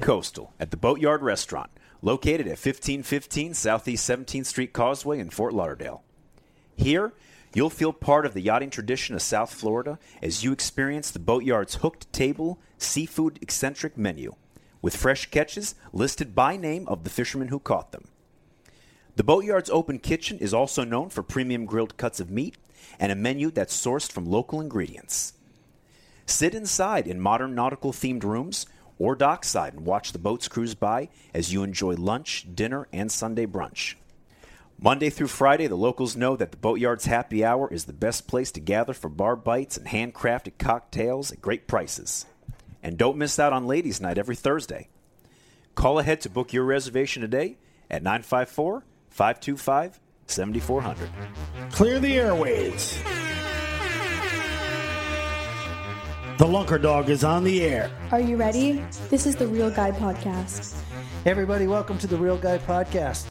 Coastal at the Boatyard Restaurant, located at 1515 Southeast 17th Street Causeway in Fort Lauderdale. Here, you'll feel part of the yachting tradition of South Florida as you experience the Boatyard's hooked table, seafood eccentric menu, with fresh catches listed by name of the fishermen who caught them. The Boatyard's open kitchen is also known for premium grilled cuts of meat and a menu that's sourced from local ingredients. Sit inside in modern nautical themed rooms or dockside and watch the boats cruise by as you enjoy lunch, dinner, and Sunday brunch. Monday through Friday, the locals know that the Boatyard's happy hour is the best place to gather for bar bites and handcrafted cocktails at great prices. And don't miss out on Ladies' Night every Thursday. Call ahead to book your reservation today at 954 525 7400. Clear the airways. The Lunker Dog is on the air. Are you ready? This is the Real Guy Podcast. Hey everybody, welcome to the Real Guy Podcast.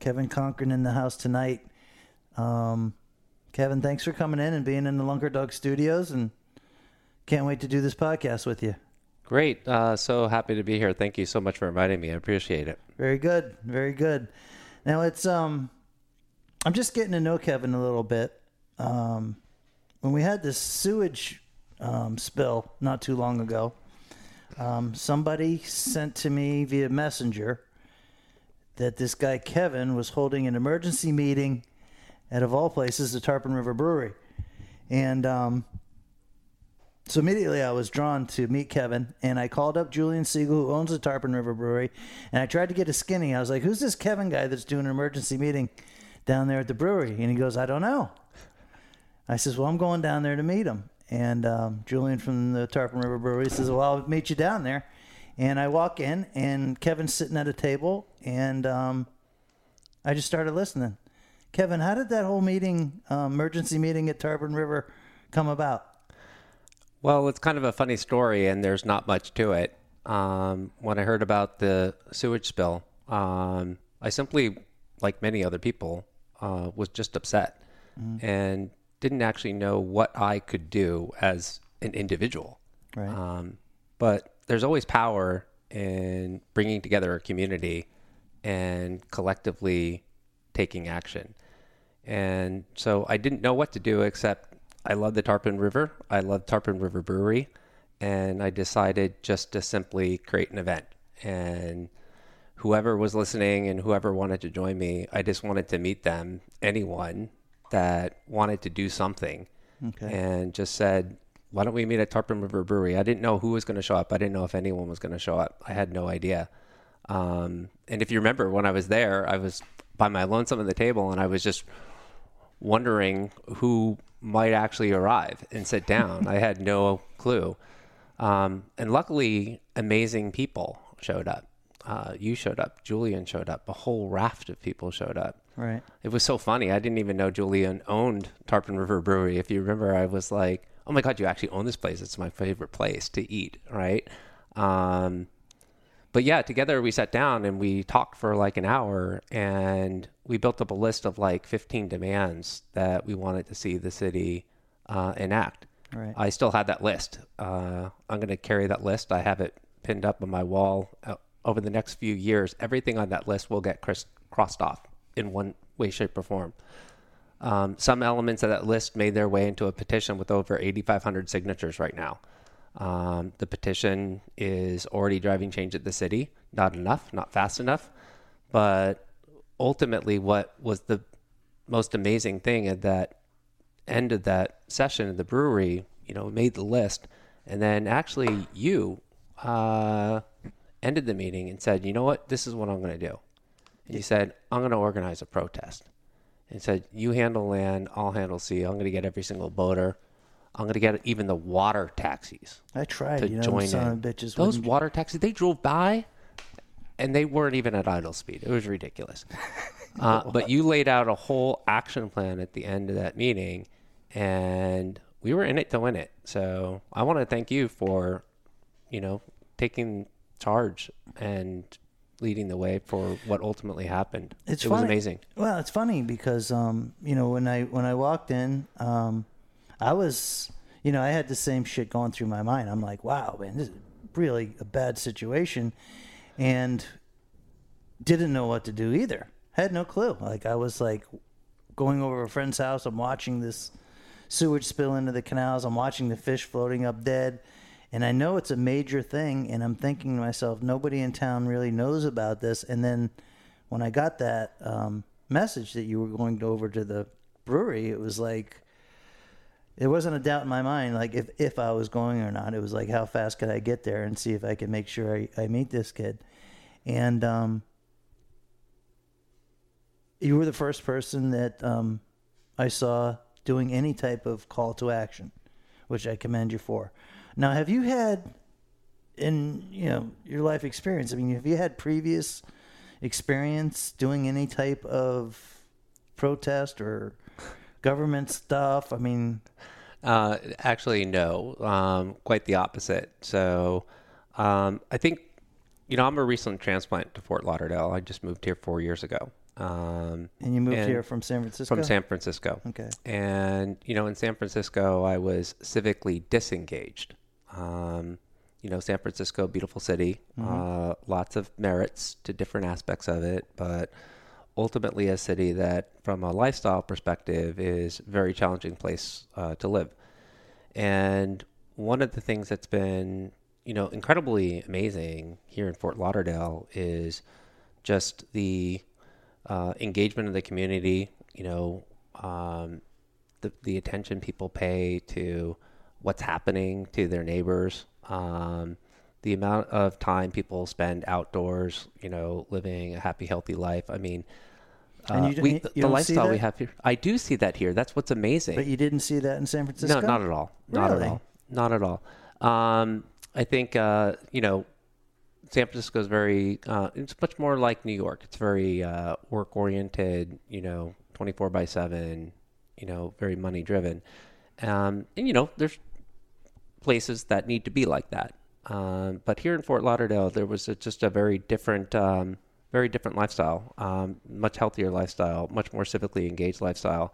Kevin Conkrin in the house tonight. Um, Kevin, thanks for coming in and being in the Lunker Dog Studios, and can't wait to do this podcast with you. Great. Uh, so happy to be here. Thank you so much for inviting me. I appreciate it. Very good, very good. Now it's um, I'm just getting to know Kevin a little bit. Um, when we had this sewage um, spill not too long ago, um, somebody sent to me via messenger that this guy Kevin was holding an emergency meeting at of all places the Tarpon River Brewery, and um, so immediately I was drawn to meet Kevin, and I called up Julian Siegel, who owns the Tarpon River Brewery, and I tried to get a skinny. I was like, "Who's this Kevin guy that's doing an emergency meeting down there at the brewery?" And he goes, "I don't know." I says, "Well, I'm going down there to meet him." And um, Julian from the Tarpon River Brewery says, "Well, I'll meet you down there." And I walk in, and Kevin's sitting at a table, and um, I just started listening. Kevin, how did that whole meeting, um, emergency meeting at Tarpon River, come about? Well, it's kind of a funny story, and there's not much to it. Um, when I heard about the sewage spill, um, I simply, like many other people, uh, was just upset and didn't actually know what I could do as an individual. Right. Um, but there's always power in bringing together a community and collectively taking action. And so I didn't know what to do except I love the Tarpon River. I love Tarpon River Brewery. And I decided just to simply create an event. And whoever was listening and whoever wanted to join me, I just wanted to meet them, anyone that wanted to do something. Okay. And just said, why don't we meet at Tarpon River Brewery? I didn't know who was going to show up. I didn't know if anyone was going to show up. I had no idea. Um, and if you remember, when I was there, I was by my lonesome at the table, and I was just wondering who might actually arrive and sit down. I had no clue. Um, and luckily, amazing people showed up. Uh, you showed up. Julian showed up. A whole raft of people showed up. Right. It was so funny. I didn't even know Julian owned Tarpon River Brewery. If you remember, I was like, "Oh my god, you actually own this place! It's my favorite place to eat." Right. Um, but yeah, together we sat down and we talked for like an hour, and we built up a list of like 15 demands that we wanted to see the city uh, enact. Right. I still have that list. Uh, I'm going to carry that list. I have it pinned up on my wall. Over the next few years, everything on that list will get crossed off in one way, shape, or form. Um, some elements of that list made their way into a petition with over 8,500 signatures right now. Um, the petition is already driving change at the city. Not enough, not fast enough. But ultimately, what was the most amazing thing at that end of that session at the brewery, you know, made the list. And then actually, you uh, ended the meeting and said, you know what, this is what I'm going to do. And he said, I'm going to organize a protest. And said, you handle land, I'll handle sea. I'm going to get every single boater. I'm going to get even the water taxis I tried. to you know, join in. bitches. Those water taxis, they drove by and they weren't even at idle speed. It was ridiculous. Uh, but you laid out a whole action plan at the end of that meeting, and we were in it to win it. So I want to thank you for, you know, taking charge and leading the way for what ultimately happened. It's it was amazing. Well, it's funny because um, you know when I when I walked in, um, I was you know I had the same shit going through my mind. I'm like, wow, man, this is really a bad situation, and didn't know what to do either. Had no clue. Like I was like going over a friend's house. I'm watching this sewage spill into the canals. I'm watching the fish floating up dead. And I know it's a major thing. And I'm thinking to myself, nobody in town really knows about this. And then when I got that um, message that you were going over to the brewery, it was like, it wasn't a doubt in my mind, like if, if I was going or not. It was like, how fast could I get there and see if I can make sure I, I meet this kid. And um, you were the first person that um, I saw doing any type of call to action, which I commend you for. Now, have you had in you know your life experience? I mean, have you had previous experience doing any type of protest or government stuff? I mean, Uh, actually, no. Um, quite the opposite. So, um, I think, you know, I'm a recent transplant to Fort Lauderdale. I just moved here four years ago. Um, and you moved And here from San Francisco. from San Francisco. Okay. And, you know, in San Francisco, I was civically disengaged. Um, you know, San Francisco, beautiful city, uh, lots of merits to different aspects of it, but ultimately a city that, from a lifestyle perspective, is very challenging place uh, to live. And one of the things that's been, you know, incredibly amazing here in Fort Lauderdale is just the uh, engagement of the community. You know, um, the the attention people pay to what's happening to their neighbors. Um, the amount of time people spend outdoors, you know, living a happy, healthy life. I mean, uh, we, you the, lifestyle we have here. I do see that here. That's what's amazing. but you didn't see that in San Francisco. No, not at all. Not Really? at all. Not at all. Um, I think uh, you know, San Francisco is very. Uh, it's much more like New York. It's very uh, work oriented. You know, twenty four by seven. You know, very money driven. Um, and you know, there's places that need to be like that. Um, but here in Fort Lauderdale, there was a, just a very different, um, very different lifestyle, um, much healthier lifestyle, much more civically engaged lifestyle.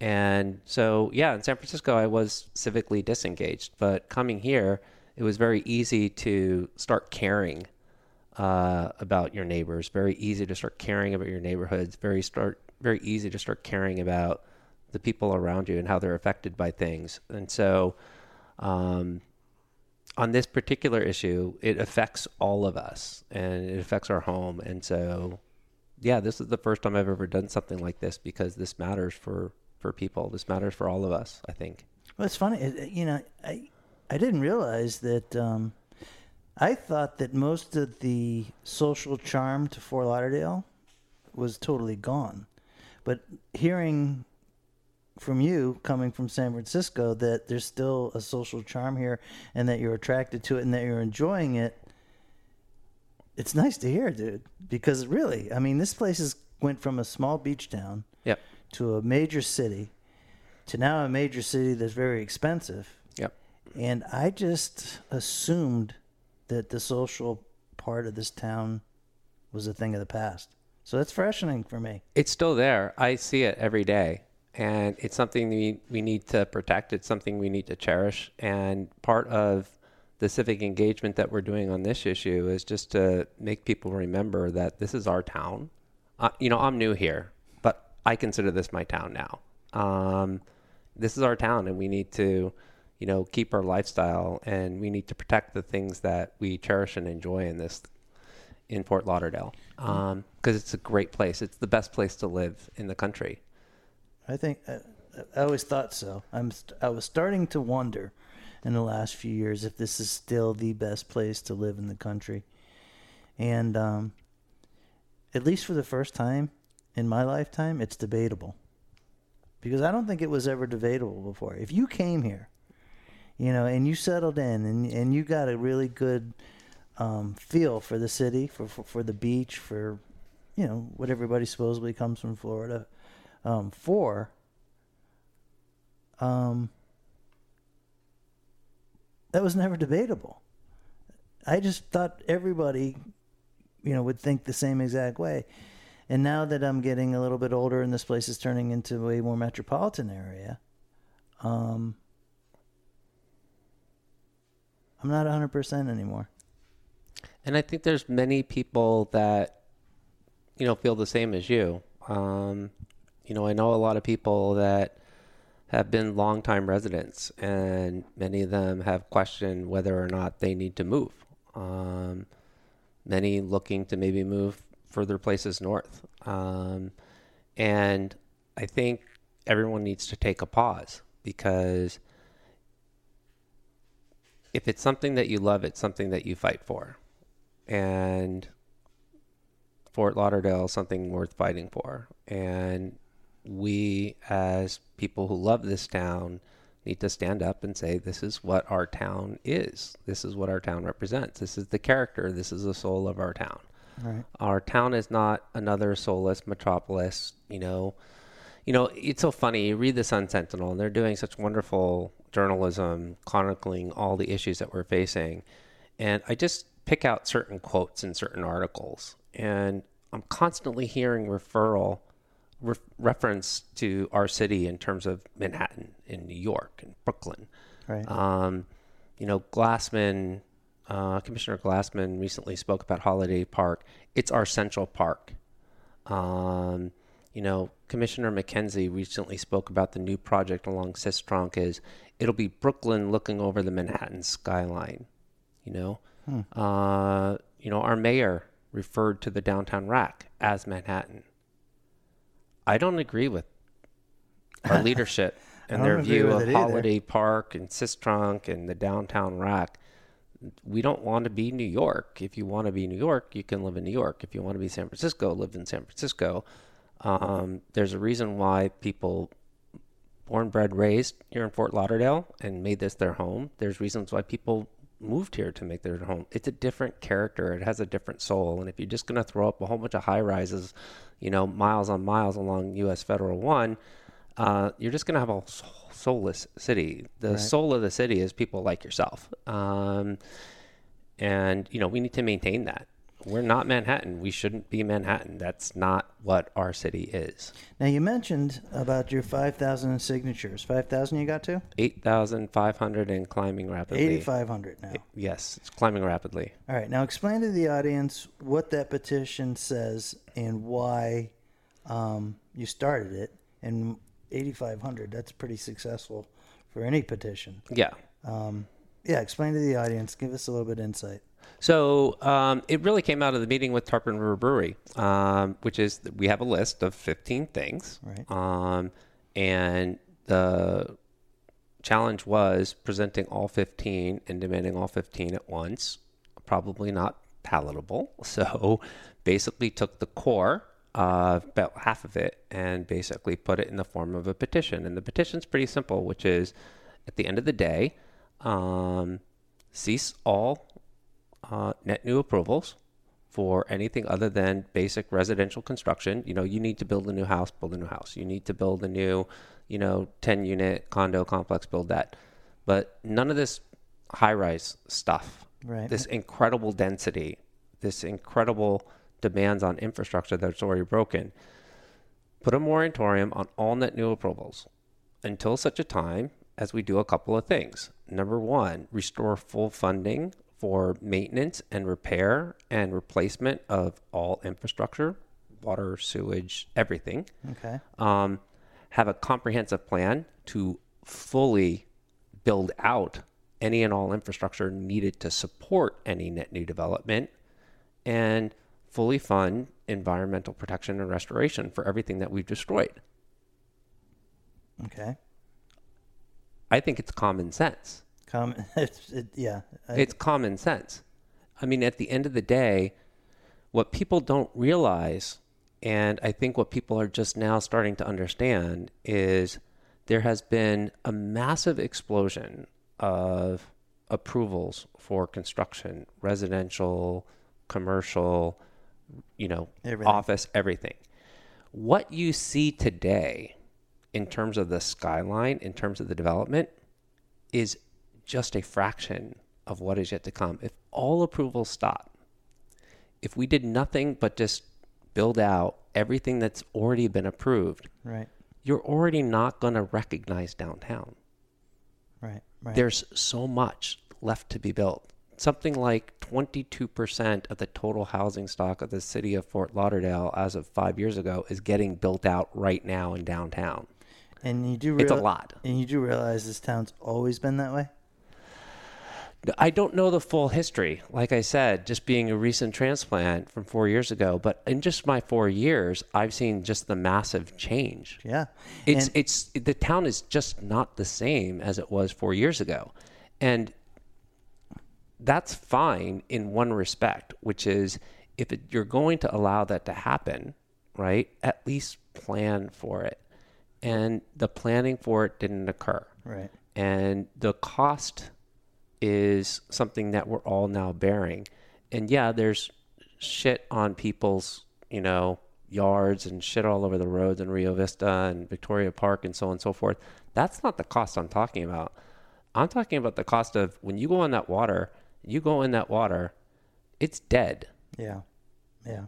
And so, yeah, in San Francisco, I was civically disengaged. But coming here, it was very easy to start caring uh, about your neighbors. Very easy to start caring about your neighborhoods. Very start very easy to start caring about the people around you and how they're affected by things. And so, um, on this particular issue, it affects all of us and it affects our home. And so, yeah, this is the first time I've ever done something like this because this matters for for people. This matters for all of us. I think. Well, it's funny. You know, I I didn't realize that. Um, I thought that most of the social charm to Fort Lauderdale was totally gone, but hearing from you coming from San Francisco that there's still a social charm here and that you're attracted to it and that you're enjoying it. It's nice to hear, dude. Because really, I mean, this place is went from a small beach town Yep. to a major city to now a major city that's very expensive. Yep. And I just assumed that the social part of this town was a thing of the past. So that's freshening for me. It's still there. I see it every day. And it's something we, we need to protect. It's something we need to cherish. And part of the civic engagement that we're doing on this issue is just to make people remember that this is our town. Uh, you know, I'm new here, but I consider this my town now. Um, this is our town, and we need to, you know, keep our lifestyle and we need to protect the things that we cherish and enjoy in this in Fort Lauderdale because it's a great place. It's the best place to live in the country. I think I, I always thought so. I'm I was starting to wonder in the last few years if this is still the best place to live in the country. And um, at least for the first time in my lifetime, it's debatable. Because I don't think it was ever debatable before. If you came here, you know, and you settled in and, and you got a really good um, feel for the city, for, for, for the beach, for, you know, what everybody supposedly comes from Florida um, for, um, that was never debatable. I just thought everybody, you know, would think the same exact way. And now that I'm getting a little bit older and this place is turning into a more metropolitan area, um, I'm not 100% anymore. And I think there's many people that, you know, feel the same as you. Um, you know, I know a lot of people that have been longtime residents, and many of them have questioned whether or not they need to move. Um, many looking to maybe move further places north. Um, and I think everyone needs to take a pause because if it's something that you love, it's something that you fight for. And Fort Lauderdale is something worth fighting for. And we, as people who love this town, need to stand up and say, this is what our town is. This is what our town represents. This is the character. This is the soul of our town. Right. Our town is not another soulless metropolis, you know. You know, it's so funny. You read the Sun Sentinel, and they're doing such wonderful journalism chronicling all the issues that we're facing. And I just pick out certain quotes in certain articles, and I'm constantly hearing referral re- reference to our city in terms of Manhattan, in New York, and Brooklyn. Right. Um, you know, Glassman, uh, Commissioner Glassman recently spoke about Holiday Park. It's our central park. Um, you know, Commissioner McKinzie recently spoke about the new project along Sistrunk is it'll be Brooklyn looking over the Manhattan skyline. You know, uh, you know, our mayor referred to the downtown RAC as Manhattan. I don't agree with our leadership and their view of it either. Holiday Park and Sistrunk and the downtown RAC. We don't want to be New York. If you want to be New York, you can live in New York. If you want to be San Francisco, live in San Francisco. Um, there's a reason why people born, bred, raised here in Fort Lauderdale and made this their home. There's reasons why people moved here to make their home. It's a different character. It has a different soul. And if you're just going to throw up a whole bunch of high rises, you know, miles on miles along U.S. Federal One, uh, you're just going to have a soulless city. The soul of the city is people like yourself. Um, and, you know, we need to maintain that. We're not Manhattan. We shouldn't be Manhattan. That's not what our city is. Now, you mentioned about your 5,000 signatures. 5,000 you got to? 8,500 and climbing rapidly. 8,500 now. Yes, it's climbing rapidly. All right. Now, explain to the audience what that petition says and why um, you started it. And 8,500, that's pretty successful for any petition. Yeah. Um, yeah, explain to the audience. Give us a little bit of insight. So um, it really came out of the meeting with Tarpon River Brewery, um, which is we have a list of 15 things. Right. Um, and the challenge was presenting all 15 and demanding all 15 at once. Probably not palatable. So basically took the core, uh, about half of it, and basically put it in the form of a petition. And the petition's pretty simple, which is at the end of the day, um, cease all uh, net new approvals for anything other than basic residential construction. You know, you need to build a new house, build a new house. You need to build a new, you know, 10 unit condo complex, build that. But none of this high rise stuff, Right. this incredible density, this incredible demands on infrastructure that's already broken. Put a moratorium on all net new approvals until such a time as we do a couple of things. Number one, restore full funding for maintenance and repair and replacement of all infrastructure, water, sewage, everything. Okay. Um, have a comprehensive plan to fully build out any and all infrastructure needed to support any net new development and fully fund environmental protection and restoration for everything that we've destroyed. Okay. I think it's common sense. Come. It's, it, yeah. I- It's common sense. I mean, at the end of the day, what people don't realize, and I think what people are just now starting to understand, is there has been a massive explosion of approvals for construction, residential, commercial, you know, Everything. office, everything. What you see today in terms of the skyline, in terms of the development, is just a fraction of what is yet to come. If all approvals stop, if we did nothing but just build out everything that's already been approved, right. you're already not going to recognize downtown. Right. Right. There's so much left to be built. Something like 22% of the total housing stock of the city of Fort Lauderdale as of five years ago is getting built out right now in downtown. And you do It's a lot. And you do realize this town's always been that way? I don't know the full history. Like I said, just being a recent transplant from four years ago, but in just my four years, I've seen just the massive change. Yeah. It's And- it's the town is just not the same as it was four years ago, and that's fine in one respect, which is if it, you're going to allow that to happen, right? At least plan for it, and the planning for it didn't occur Right. and the cost is something that we're all now bearing. And yeah, there's shit on people's, you know, yards and shit all over the roads in Rio Vista and Victoria Park and so on and so forth. That's not the cost I'm talking about. I'm talking about the cost of when you go in that water, you go in that water, it's dead. Yeah. Yeah.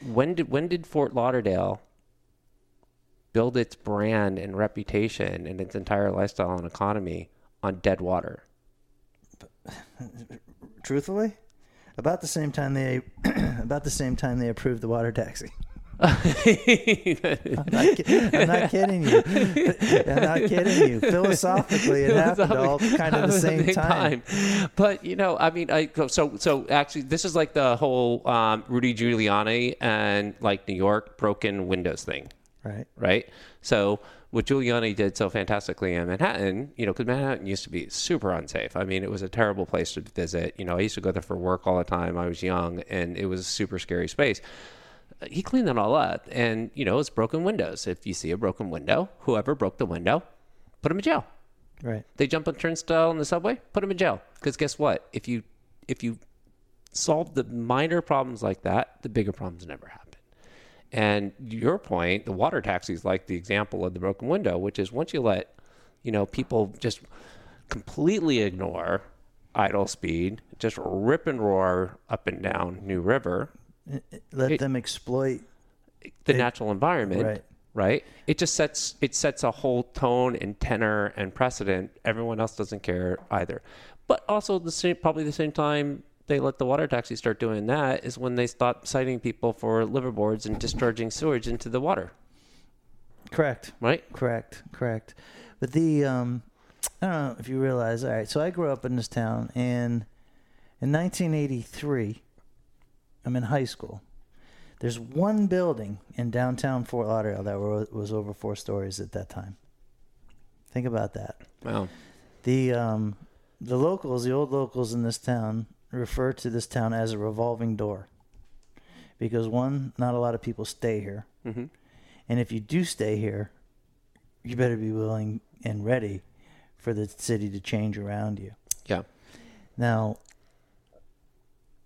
When did when did Fort Lauderdale build its brand and reputation and its entire lifestyle and economy on dead water? Truthfully, about the same time they about the same time they approved the water taxi. I'm not, I'm not kidding you. I'm not kidding you. Philosophically, it happened all kind of the same time. But you know, I mean, I so so actually, this is like the whole um, Rudy Giuliani and like New York broken windows thing, Right. right? So what Giuliani did so fantastically in Manhattan, you know, because Manhattan used to be super unsafe. I mean, it was a terrible place to visit. You know, I used to go there for work all the time. I was young, and it was a super scary space. He cleaned that all up, and you know, it's broken windows. If you see a broken window, whoever broke the window, put him in jail. Right. They jump on turnstile in the subway, put them in jail. Because guess what? If you if you solve the minor problems like that, the bigger problems never happen. And your point, the water taxi is like the example of the broken window, which is once you let you know people just completely ignore idle speed, just rip and roar up and down New River, eh, eh, Let It- them exploit. the natural environment Right. right it just sets it sets a whole tone and tenor and precedent everyone else doesn't care either but also the same probably the same time they let the water taxi start doing that is when they stop citing people for liveaboards and discharging sewage into the water Correct. right Correct. Correct. But the um, I don't know if you realize. All right. So I grew up in this town, and in 1983, I'm in high school. There's one building in downtown Fort Lauderdale that were, was over four stories at that time. Think about that. Wow. The um, the locals, the old locals in this town, refer to this town as a revolving door, because one, not a lot of people stay here, Mhm. and if you do stay here, you better be willing and ready for the city to change around you. yeah Now,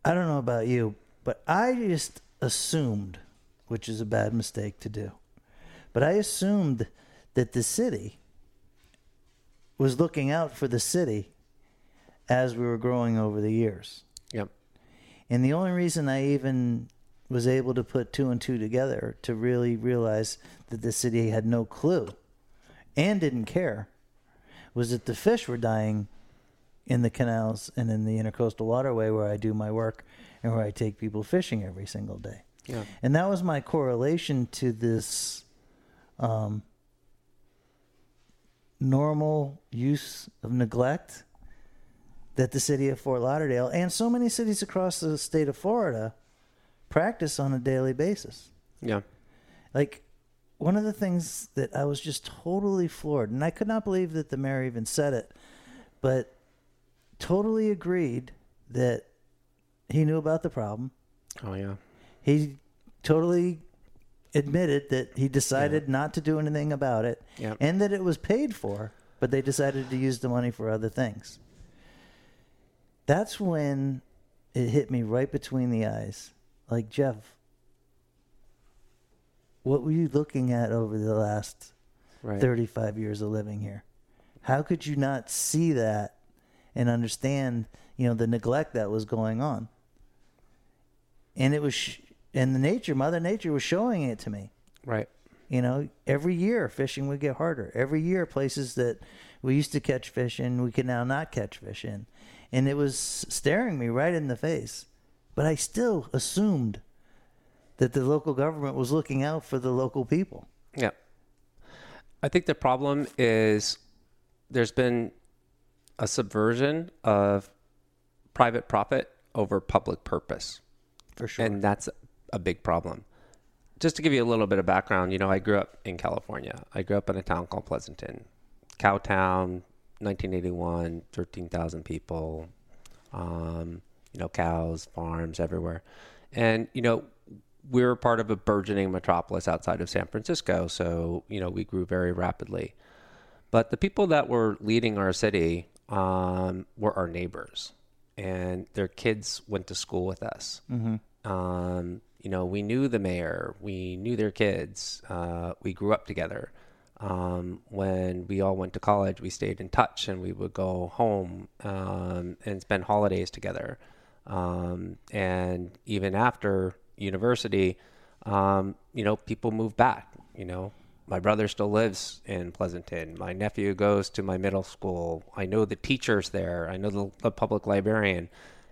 I don't know about you, but I just assumed, which is a bad mistake to do, but I assumed that the city was looking out for the city as we were growing over the years. yeah And the only reason I even was able to put two and two together to really realize that the city had no clue and didn't care was that the fish were dying in the canals and in the intercoastal waterway where I do my work and where I take people fishing every single day. yeah And that was my correlation to this um, normal use of neglect that the city of Fort Lauderdale and so many cities across the state of Florida practice on a daily basis. yeah Like, one of the things that I was just totally floored, and I could not believe that the mayor even said it, but totally agreed that he knew about the problem oh yeah he totally admitted that he decided not to do anything about it Yep. and that it was paid for, but they decided to use the money for other things. That's when it hit me right between the eyes. Like, Jeff, what were you looking at over the last right 35 years of living here? How could you not see that and understand, you know, the neglect that was going on? And it was, sh- and the nature, Mother Nature was showing it to me. right You know, every year fishing would get harder. Every year, places that we used to catch fish in, we can now not catch fish in. And it was staring me right in the face. But I still assumed that the local government was looking out for the local people. Yeah. I think the problem is there's been a subversion of private profit over public purpose. For sure. And that's a big problem. Just to give you a little bit of background, you know, I grew up in California. I grew up in a town called Pleasanton. Cowtown, 1981, 13,000 people, um, you know, cows, farms everywhere. And, you know, we were part of a burgeoning metropolis outside of San Francisco. So, you know, we grew very rapidly. But the people that were leading our city um, were our neighbors, and their kids went to school with us. Um, you know, we knew the mayor, we knew their kids, uh, we grew up together. Um, when we all went to college, we stayed in touch and we would go home um, and spend holidays together. Um, and even after university, um, you know, people move back. You know, my brother still lives in Pleasanton. My nephew goes to my middle school. I know the teachers there. I know the, the public librarian.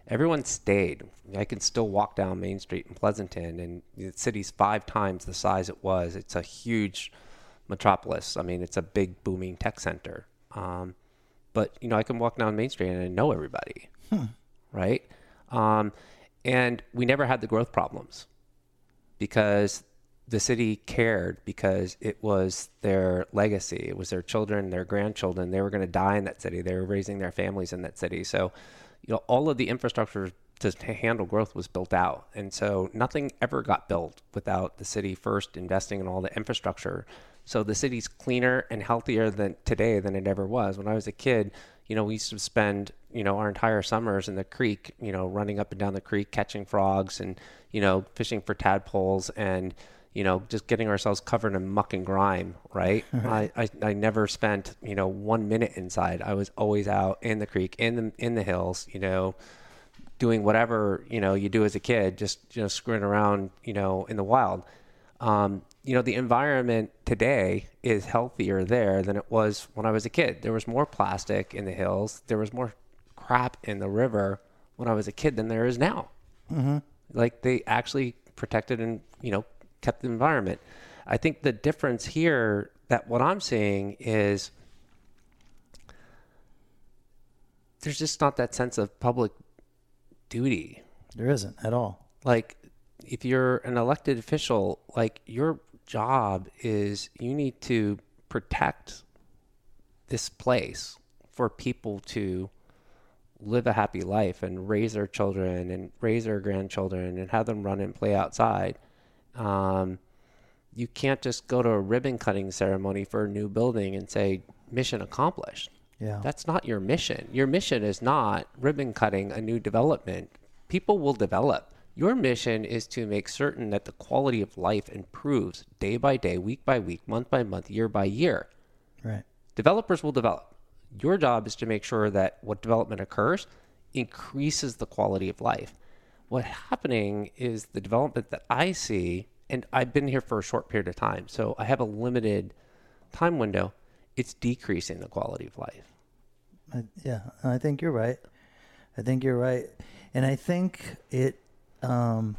Everyone stayed. I can still walk down Main Street in Pleasanton, and the city's five times the size it was. It's a huge metropolis. I mean, it's a big booming tech center. Um, but you know, I can walk down Main Street and I know everybody, right? Um, and we never had the growth problems because the city cared because it was their legacy. It was their children, their grandchildren. They were going to die in that city. They were raising their families in that city. So, you know, all of the infrastructure to to handle growth was built out. And so nothing ever got built without the city first investing in all the infrastructure. So the city's cleaner and healthier than today than it ever was. When I was a kid, you know, we used to spend, you know, our entire summers in the creek, you know, running up and down the creek, catching frogs and, you know, fishing for tadpoles and, you know, just getting ourselves covered in muck and grime, right? I, I, I never spent, you know, one minute inside. I was always out in the creek, in the in the hills, you know, doing whatever, you know, you do as a kid, just you know, screwing around, you know, in the wild. Um, you know, the environment today is healthier there than it was when I was a kid. There was more plastic in the hills. There was more crap in the river when I was a kid than there is now. Mm-hmm. Like they actually protected and you know kept the environment. I think the difference here that what I'm seeing is there's just not that sense of public duty there isn't at all. like if you're an elected official like your job is you need to protect this place for people to live a happy life and raise their children and raise their grandchildren and have them run and play outside um, you can't just go to a ribbon cutting ceremony for a new building and say mission accomplished Yeah. that's not your mission. Your mission is not ribbon cutting a new development. People will develop. Your mission is to make certain that the quality of life improves day by day, week by week, month by month, year by year. right. Developers will develop. Your job is to make sure that what development occurs increases the quality of life. What's happening is the development that I see, and I've been here for a short period of time, so I have a limited time window. It's decreasing the quality of life. I, yeah, I think you're right. I think you're right, and I think it um,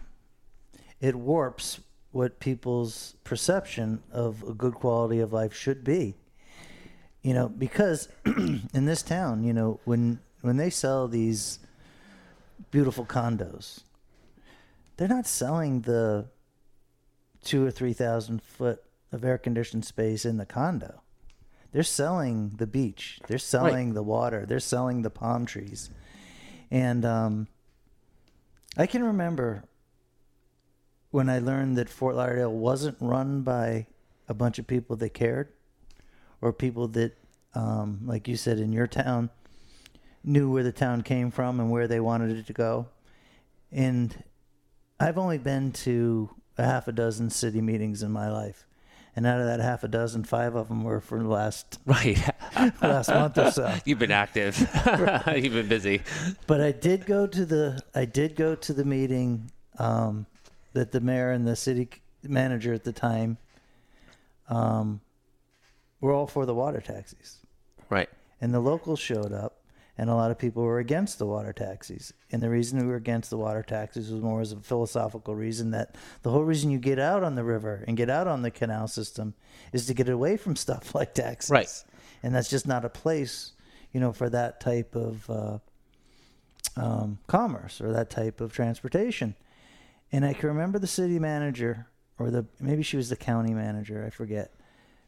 it warps what people's perception of a good quality of life should be. You know, because in this town, you know, when when they sell these beautiful condos, they're not selling the two or three thousand foot of air conditioned space in the condo. They're selling the beach. They're selling the water. They're selling the palm trees. And um, I can remember when I learned that Fort Lauderdale wasn't run by a bunch of people that cared or people that, um, like you said, in your town, knew where the town came from and where they wanted it to go. And I've only been to a half a dozen city meetings in my life. And out of that half a dozen, five of them were for the last Right. last month or so. You've been active. You've been busy. But I did go to the I did go to the meeting um, that the mayor and the city manager at the time um, were all for the water taxis. Right. And the locals showed up, and a lot of people were against the water taxis. And the reason we were against the water taxis was more as a philosophical reason that the whole reason you get out on the river and get out on the canal system is to get away from stuff like taxis. Right. And that's just not a place, you know, for that type of uh, um, commerce or that type of transportation. And I can remember the city manager, or the maybe she was the county manager, I forget,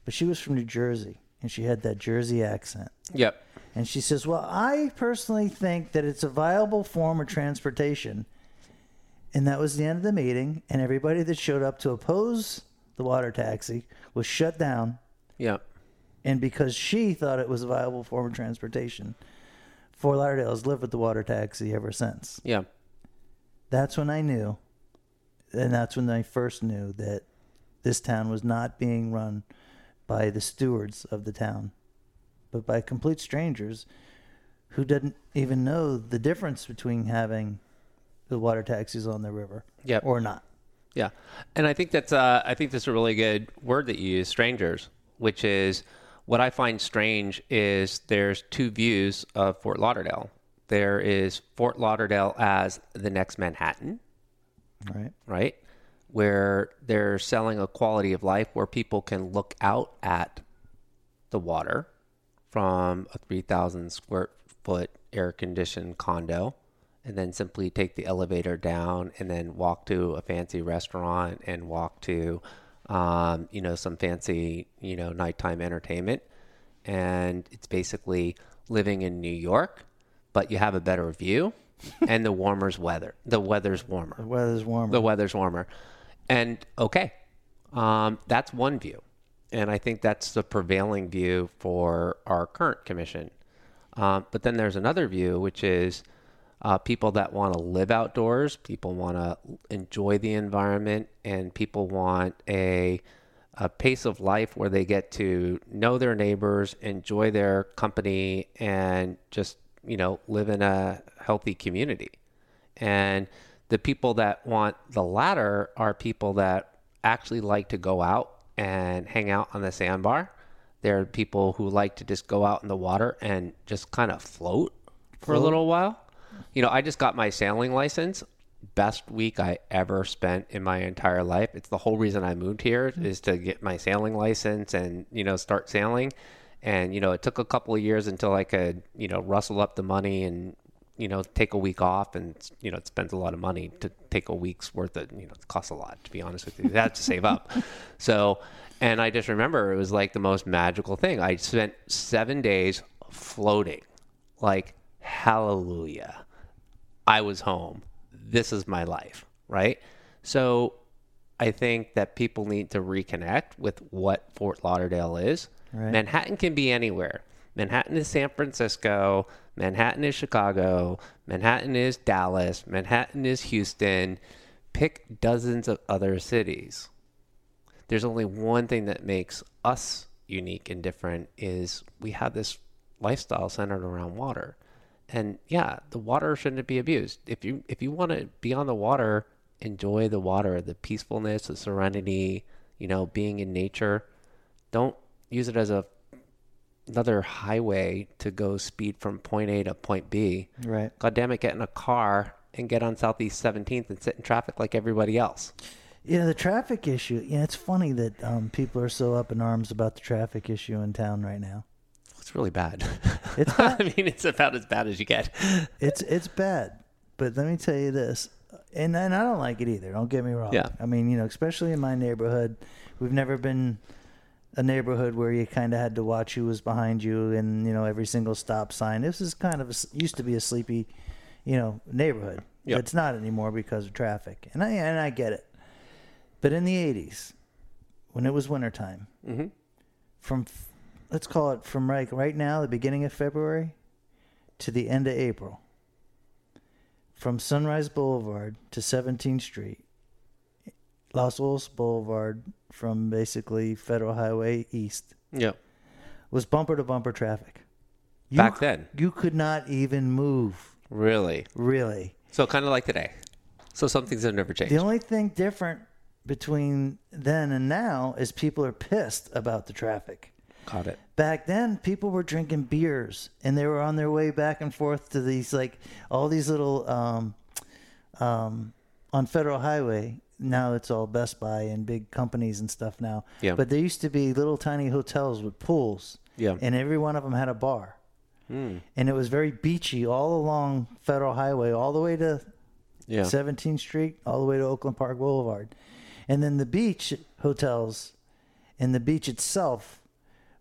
but she was from New Jersey, and she had that Jersey accent. Yep. And she says, Well, I personally think that it's a viable form of transportation. And that was the end of the meeting. And everybody that showed up to oppose the water taxi was shut down. Yep. And because she thought it was a viable form of transportation, Fort Lauderdale has lived with the water taxi ever since. Yeah. That's when I knew. And that's when I first knew that this town was not being run by the stewards of the town, but by complete strangers who didn't even know the difference between having the water taxis on the river Yep. or not. Yeah, and I think that's uh, I think that's a really good word that you use, strangers. Which is what I find strange is there's two views of Fort Lauderdale. There is Fort Lauderdale as the next Manhattan, Right? right? Where they're selling a quality of life where people can look out at the water from a 3,000 square foot air conditioned condo and then simply take the elevator down and then walk to a fancy restaurant and walk to, um, you know, some fancy, you know, nighttime entertainment. And it's basically living in New York, but you have a better view and the warmer's weather. The weather's warmer The weather's warmer. the weather's warmer. And okay, um, that's one view. And I think that's the prevailing view for our current commission. Um, but then there's another view, which is uh, people that want to live outdoors, people want to enjoy the environment, and people want a, a pace of life where they get to know their neighbors, enjoy their company, and just, you know, live in a healthy community. And the people that want the latter are people that actually like to go out and hang out on the sandbar. There are people who like to just go out in the water and just kind of float for a little while. You know, I just got my sailing license. Best week I ever spent in my entire life. It's the whole reason I moved here hmm. is to get my sailing license and, you know, start sailing. And, you know, it took a couple of years until I could, you know, rustle up the money and you know, take a week off and, you know, it spends a lot of money to take a week's worth of, you know, it costs a lot, to be honest with you. You have to save up. So, and I just remember it was like the most magical thing. I spent seven days floating, like, hallelujah. I was home. This is my life, right? So I think that people need to reconnect with what Fort Lauderdale is. Right. Manhattan can be anywhere. Manhattan is San Francisco. Manhattan is Chicago. Manhattan is Dallas. Manhattan is Houston. Pick dozens of other cities. There's only one thing that makes us unique and different is we have this lifestyle centered around water. And yeah, the water shouldn't be abused. If you if you want to be on the water, enjoy the water, the peacefulness, the serenity, you know, being in nature. Don't use it as a another highway to go speed from point A to point B. Right. God damn it, get in a car and get on Southeast 17th and sit in traffic like everybody else. Yeah, the traffic issue. Yeah, it's funny that um, people are so up in arms about the traffic issue in town right now. It's really bad. It's I mean, it's about as bad as you get. It's it's bad, but let me tell you this, and and I don't like it either. Don't get me wrong. Yeah. I mean, you know, especially in my neighborhood, we've never been a neighborhood where you kind of had to watch who was behind you and you know every single stop sign. This is kind of a used to be a sleepy, you know, neighborhood. Yep. It's not anymore because of traffic, and I and I get it. But in the '80s, when it was wintertime, Mhm. from let's call it from right right now, the beginning of February, to the end of April, from Sunrise Boulevard to 17th Street, Las Olas Boulevard from basically Federal Highway East Yeah. was bumper to bumper traffic. You Back c- then. you could not even move, Really? really. So kind of like today. So some things have never changed. The only thing different between then and now is people are pissed about the traffic. Got it. Back then, people were drinking beers and they were on their way back and forth to these like all these little um, um, on Federal Highway. Now it's all Best Buy and big companies and stuff now. Yeah. But there used to be little tiny hotels with pools. Yeah. And every one of them had a bar. Hmm. And it was very beachy all along Federal Highway, all the way to Yeah. 17th Street all the way to Oakland Park Boulevard. And then the beach hotels and the beach itself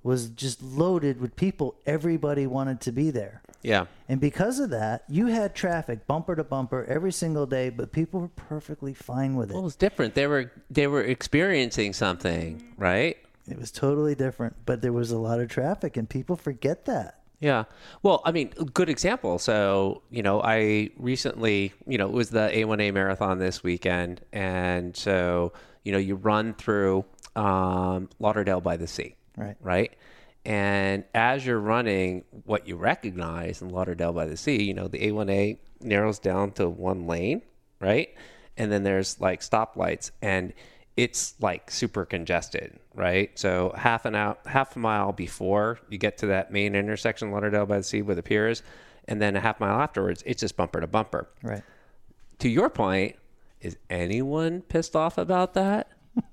was just loaded with people. Everybody wanted to be there. Yeah. And because of that, you had traffic bumper to bumper every single day, but people were perfectly fine with it. Well, it was different. They were they were experiencing something, right? It was totally different, but there was a lot of traffic, and people forget that. Yeah. Well, I mean, good example. So, you know, I recently, you know, it was the A1A marathon this weekend. And so, you know, you run through um, Lauderdale by the Sea. Right. Right. And as you're running, what you recognize in Lauderdale by the Sea, you know, the A1A narrows down to one lane. Right. And then there's like stoplights. And it's like super congested, right? So half an hour, half a mile before you get to that main intersection, Lauderdale by the Sea, where the pier is, and then a half mile afterwards, it's just bumper to bumper. Right. To your point, is anyone pissed off about that?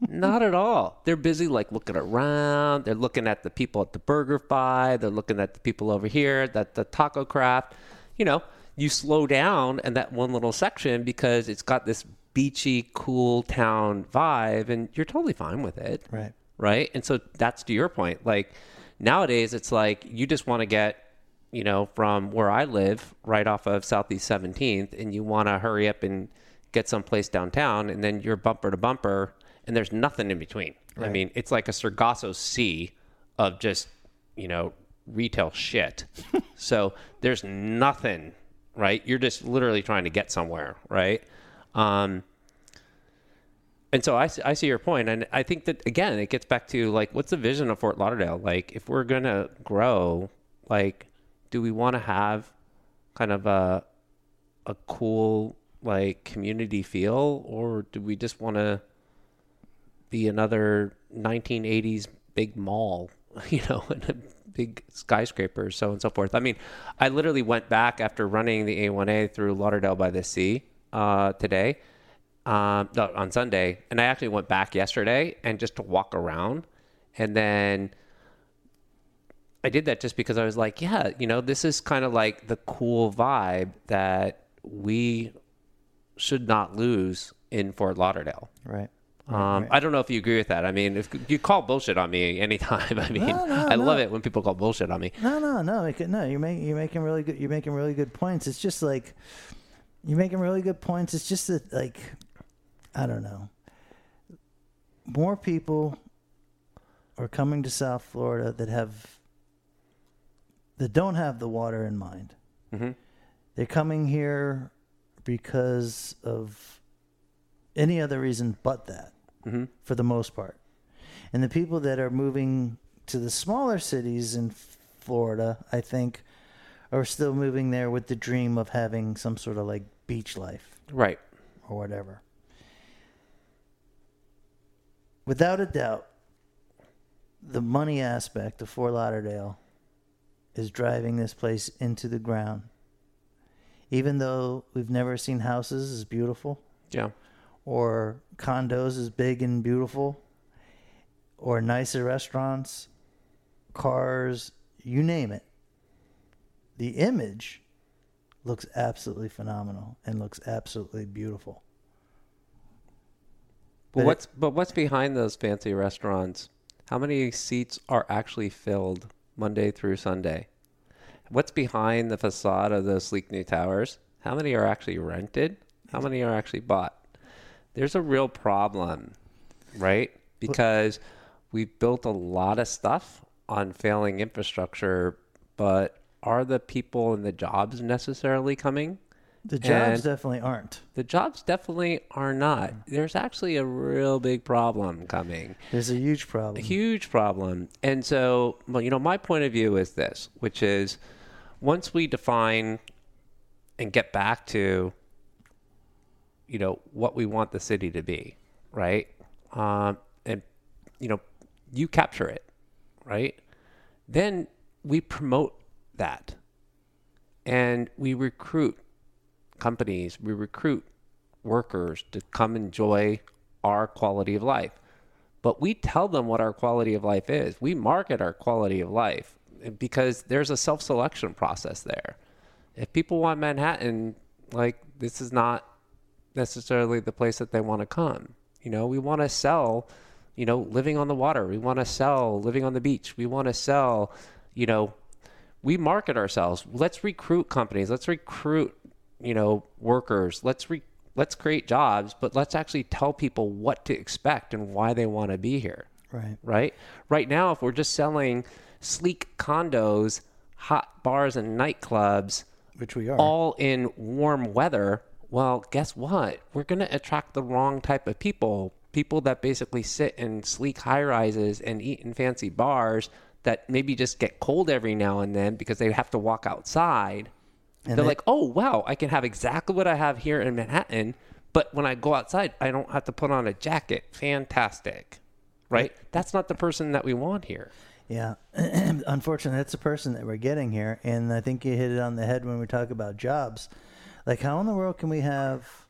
Not at all. They're busy like looking around. They're looking at the people at the BurgerFi. They're looking at the people over here, that the Taco Craft. You know, you slow down in that one little section because it's got this beachy, cool town vibe, and you're totally fine with it Right. right? And so that's to your point. Like nowadays, it's like you just want to get, you know, from where I live, right off of Southeast 17th, and you want to hurry up and get someplace downtown, and then you're bumper to bumper, and there's nothing in between. I mean, it's like a Sargasso Sea of just, you know, retail shit. so there's nothing, right? You're just literally trying to get somewhere, right? Um, and so I, see- I see your point, and I think that again, it gets back to like, what's the vision of Fort Lauderdale? Like, if we're gonna grow, like, do we want to have kind of a a cool like community feel, or do we just want to be another 1980s big mall, you know, and a big skyscraper, so on and so forth? I mean, I literally went back after running the A1A through Lauderdale by the Sea uh, today um, no, on Sunday, and I actually went back yesterday and just to walk around, and then I did that just because I was like, yeah, you know, this is kind of like the cool vibe that we should not lose in Fort Lauderdale. Right. Um, I don't know if you agree with that. I mean, if you call bullshit on me anytime, I mean, No, no, I love it when people call bullshit on me. No, no, no. No, you're making you're making really good. You're making really good points. It's just like you're making really good points. It's just that like I don't know. More people are coming to South Florida that have that don't have the water in mind. Mm-hmm. They're coming here because of any other reason but that, Mm-hmm. for the most part. And the people that are moving to the smaller cities in Florida, I think, are still moving there with the dream of having some sort of like beach life Right. or whatever. Without a doubt, the money aspect of Fort Lauderdale is driving this place into the ground. Even though we've never seen houses as beautiful Yeah. Or condos is big and beautiful or nicer restaurants, cars, you name it. The image looks absolutely phenomenal and looks absolutely beautiful. But But it- what's but what's behind those fancy restaurants? How many seats are actually filled Monday through Sunday? What's behind the facade of those sleek new towers? How many are actually rented? How many are actually bought? There's a real problem, right? Because we've built a lot of stuff on failing infrastructure, but are the people and the jobs necessarily coming? The jobs And- definitely aren't. The jobs definitely are not. There's actually a real big problem coming, There's a huge problem. a huge problem. And so, well, you know, my point of view is this, which is once we define and get back to, you know, what we want the city to be, right? um, and you know, you capture it, right? Then we promote that, and we recruit companies, we recruit workers to come enjoy our quality of life. But we tell them what our quality of life is. We market our quality of life because there's a self selection process there. If people want Manhattan, like, this is not necessarily the place that they want to come. You know, we want to sell, you know, living on the water. We want to sell living on the beach. We want to sell, you know, we market ourselves. Let's recruit companies. Let's recruit, you know, workers. Let's re- let's create jobs, but let's actually tell people what to expect and why they want to be here. Right. Right? Right now if we're just selling sleek condos, hot bars and nightclubs, Which we are. all in warm weather, well, guess what? We're going to attract the wrong type of people. People that basically sit in sleek high rises and eat in fancy bars that maybe just get cold every now and then because they have to walk outside. And They're they- like, oh, wow, I can have exactly what I have here in Manhattan, but when I go outside, I don't have to put on a jacket. Fantastic. Right? That's not the person that we want here. Yeah. Unfortunately, that's the person that we're getting here. And I think you hit it on the head when we talk about jobs. Like, how in the world can we have,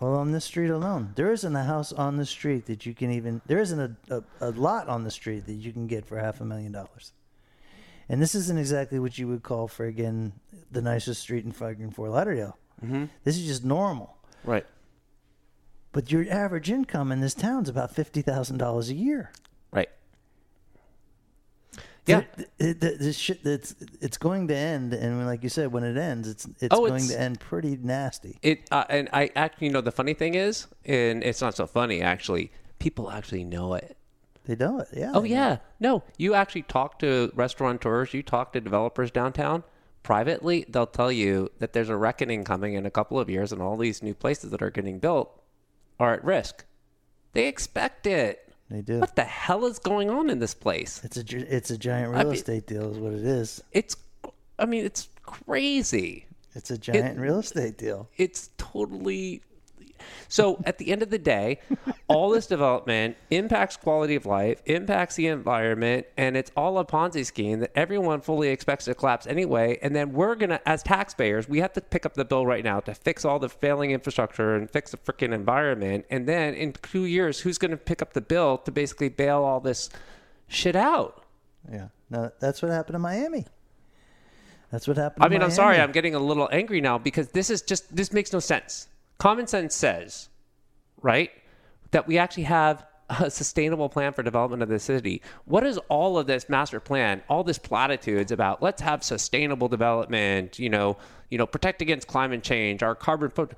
well, on this street alone, there isn't a house on the street that you can even, there isn't a, a, a lot on the street that you can get for half a million dollars. And this isn't exactly what you would call, friggin' the nicest street in friggin' Fort Lauderdale. Mm-hmm. This is just normal. Right. But your average income in this town's about $50,000 a year. Yeah. Th- th- th- this shit it's it's going to end and like you said when it ends it's it's Oh, going it's- to end pretty nasty It uh, and I actually you know the funny thing is, and it's not so funny actually. People actually know it. they know it yeah Oh yeah, no. You actually talk to restaurateurs, you talk to developers downtown privately. They'll tell you that there's a reckoning coming in a couple of years, and all these new places that are getting built are at risk. They expect it. It. they do What the hell is going on in this place? it's a it's a giant real mean- estate deal is what it is It's, I mean, it's crazy. it's a giant real estate deal it's totally so at the end of the day all this development impacts quality of life impacts the environment and it's all a ponzi scheme that everyone fully expects to collapse anyway. And then we're gonna as taxpayers we have to pick up the bill right now to fix all the failing infrastructure and fix the freaking environment. And then in two years who's gonna pick up the bill to basically bail all this shit out? Yeah. No that's what happened in Miami. That's what happened I mean, I'm sorry, I'm getting a little angry now because this is just this makes no sense. Common sense says, right, that we actually have a sustainable plan for development of the city. What is all of this master plan, all this platitudes about let's have sustainable development, you know, you know, protect against climate change, our carbon foot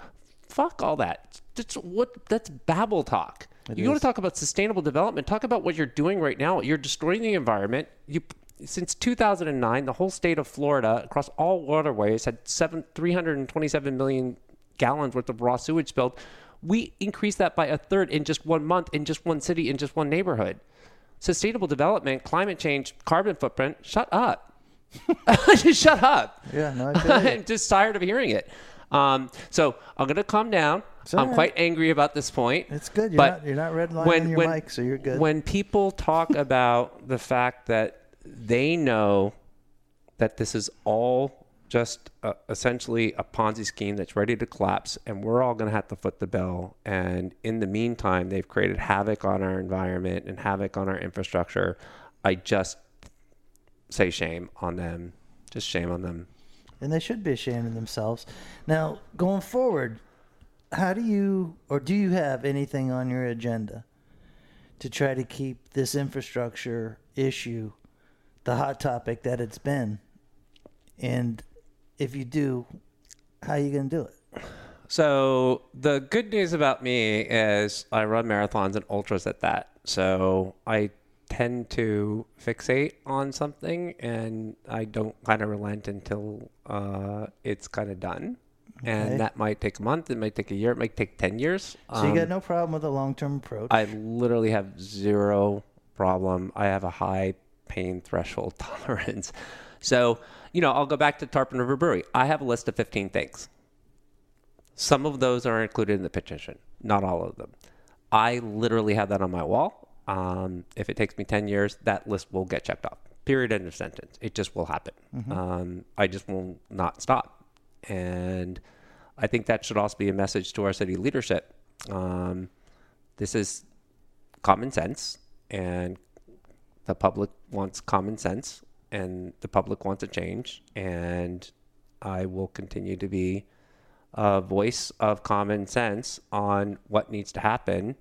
fuck all that. That's what that's babble talk. you want to talk about sustainable development, talk about what you're doing right now. You're destroying the environment. You since 2009, the whole state of Florida, across all waterways, had seven, 327 million gallons worth of raw sewage spilled. We increased that by a third in just one month, in just one city, in just one neighborhood. Sustainable development, climate change, carbon footprint. Shut up. just shut up. yeah no I I'm just tired of hearing it. Um, so I'm going to calm down. all I'm right. quite angry about this point. it's good you're but not you're not redlining your mic so you're good When people talk about the fact that they know that this is all just uh, essentially a Ponzi scheme that's ready to collapse, and we're all going to have to foot the bill. And in the meantime, they've created havoc on our environment and havoc on our infrastructure. I just say shame on them. Just shame on them. and they should be ashamed of themselves. Now, going forward, how do you or do you have anything on your agenda to try to keep this infrastructure issue the hot topic that it's been? And if you do, how are you going to do it? So the good news about me is I run marathons and ultras at that. So I tend to fixate on something and I don't kind of relent until uh, it's kind of done. Okay. And that might take a month, it might take a year, it might take 10 years. So you Um, got no problem with a long-term approach. I literally have zero problem. I have a high pain threshold tolerance. So, you know, I'll go back to Tarpon River Brewery. I have a list of 15 things. Some of those are included in the petition, not all of them. I literally have that on my wall. Um, if it takes me 10 years, that list will get checked off. Period. End of sentence. It just will happen. Um, I just will not stop. And I think that should also be a message to our city leadership. Um, this is common sense, and the public wants common sense, and the public wants a change. And I will continue to be a voice of common sense on what needs to happen.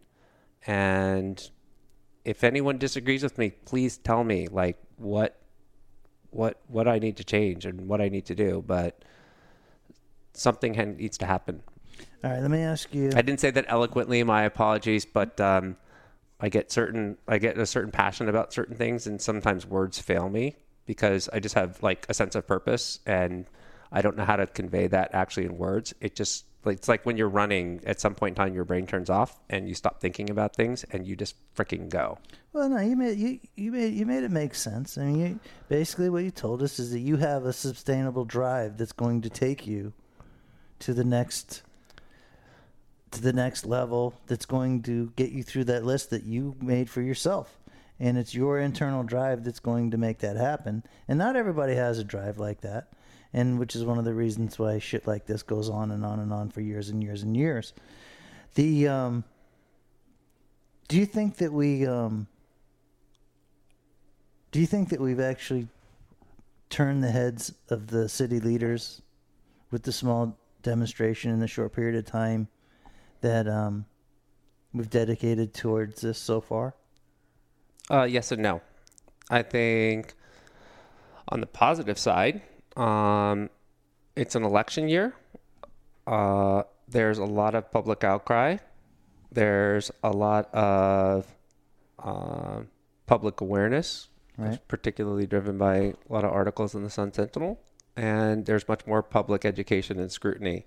And if anyone disagrees with me, please tell me like what what what I need to change and what I need to do. But something needs to happen. All right, let me ask you. I didn't say that eloquently. My apologies, but um, I get certain I get a certain passion about certain things, and sometimes words fail me because I just have like a sense of purpose, and I don't know how to convey that actually in words. It just it's like when you're running. At some point in time, your brain turns off, and you stop thinking about things, and you just freaking go. Well, no, you made you you made you made it make sense. I mean, you, basically what you told us is that you have a sustainable drive that's going to take you to the next to the next level. That's going to get you through that list that you made for yourself, and it's your internal drive that's going to make that happen. And not everybody has a drive like that, and which is one of the reasons why shit like this goes on and on and on for years and years and years. The um, do you think that we um, do you think that we've actually turned the heads of the city leaders with the small demonstration in the short period of time that um, we've dedicated towards this so far? Uh, yes and no. I think on the positive side, um, it's an election year. Uh, there's a lot of public outcry. There's a lot of uh, public awareness, Right. particularly driven by a lot of articles in the Sun Sentinel. And there's much more public education and scrutiny.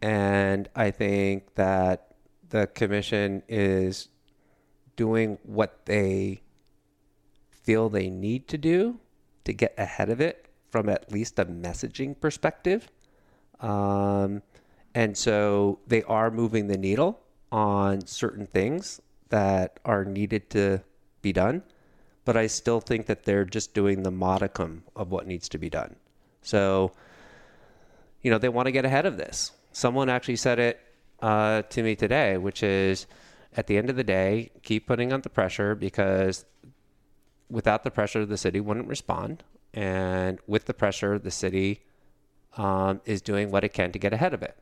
And I think that the commission is doing what they feel they need to do to get ahead of it from at least a messaging perspective. Um, and so they are moving the needle on certain things that are needed to be done. But I still think that they're just doing the modicum of what needs to be done. So, you know, they want to get ahead of this. Someone actually said it uh, to me today, which is at the end of the day, keep putting on the pressure because without the pressure, the city wouldn't respond. And with the pressure, the city um, is doing what it can to get ahead of it.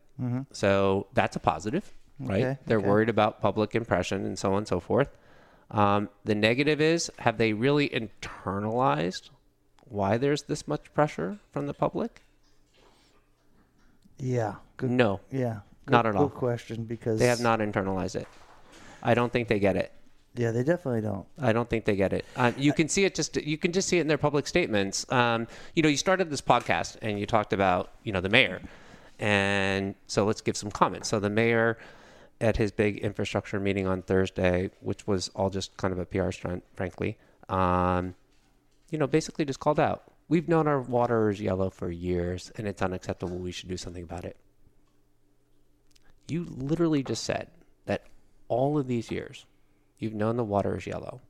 So that's a positive, right? Okay, They're okay. worried about public impression and so on and so forth. Um, the negative is have they really internalized why there's this much pressure from the public? Yeah. Good. No, Yeah. Good, Not at good all. question because they have not internalized it. I don't think they get it. Yeah, they definitely don't. I don't think they get it. Um, you can see it just you can just see it in their public statements. Um, you know, you started this podcast and you talked about you know the mayor, and so let's give some comments. So the mayor at his big infrastructure meeting on Thursday, which was all just kind of a PR stunt, frankly, um, you know, basically just called out. We've known our water is yellow for years, and it's unacceptable. We should do something about it. You literally just said that all of these years, you've known the water is yellow,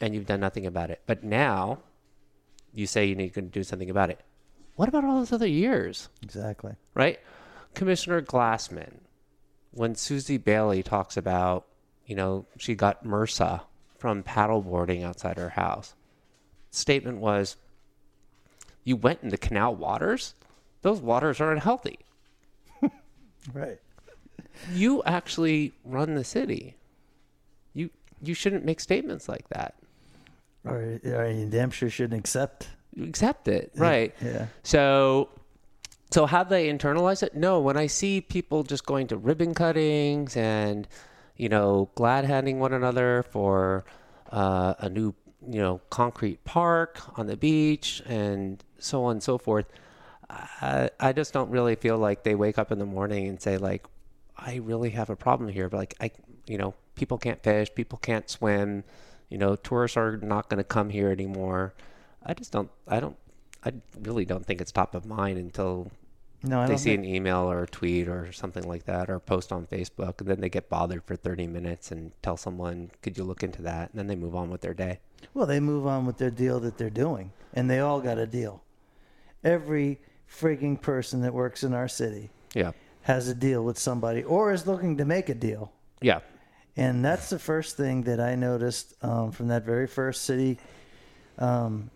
and you've done nothing about it. But now, you say you need to do something about it. What about all those other years? Exactly. right? Commissioner Glassman, when Susie Bailey talks about, you know, she got MRSA from paddleboarding outside her house, statement was, you went into canal waters? Those waters aren't healthy. Right. You actually run the city. You shouldn't make statements like that. Or, or you damn sure shouldn't accept. Accept it, right? Yeah. So, so how they internalize it? No, when I see people just going to ribbon cuttings and, you know, glad handing one another for uh, a new, you know, concrete park on the beach and so on and so forth, I, I just don't really feel like they wake up in the morning and say like, I really have a problem here. But like, I, you know, people can't fish, people can't swim, you know, tourists are not going to come here anymore. I just don't, I don't, I really don't think it's top of mind until No, they see think- an email or a tweet or something like that, or a post on Facebook, and then they get bothered for 30 minutes and tell someone, "Could you look into that?" And then they move on with their day. Well, they move on with their deal that they're doing, and they all got a deal. Every frigging person that works in our city Yeah, has a deal with somebody or is looking to make a deal. yeah, And that's the first thing that I noticed um, from that very first city. Um,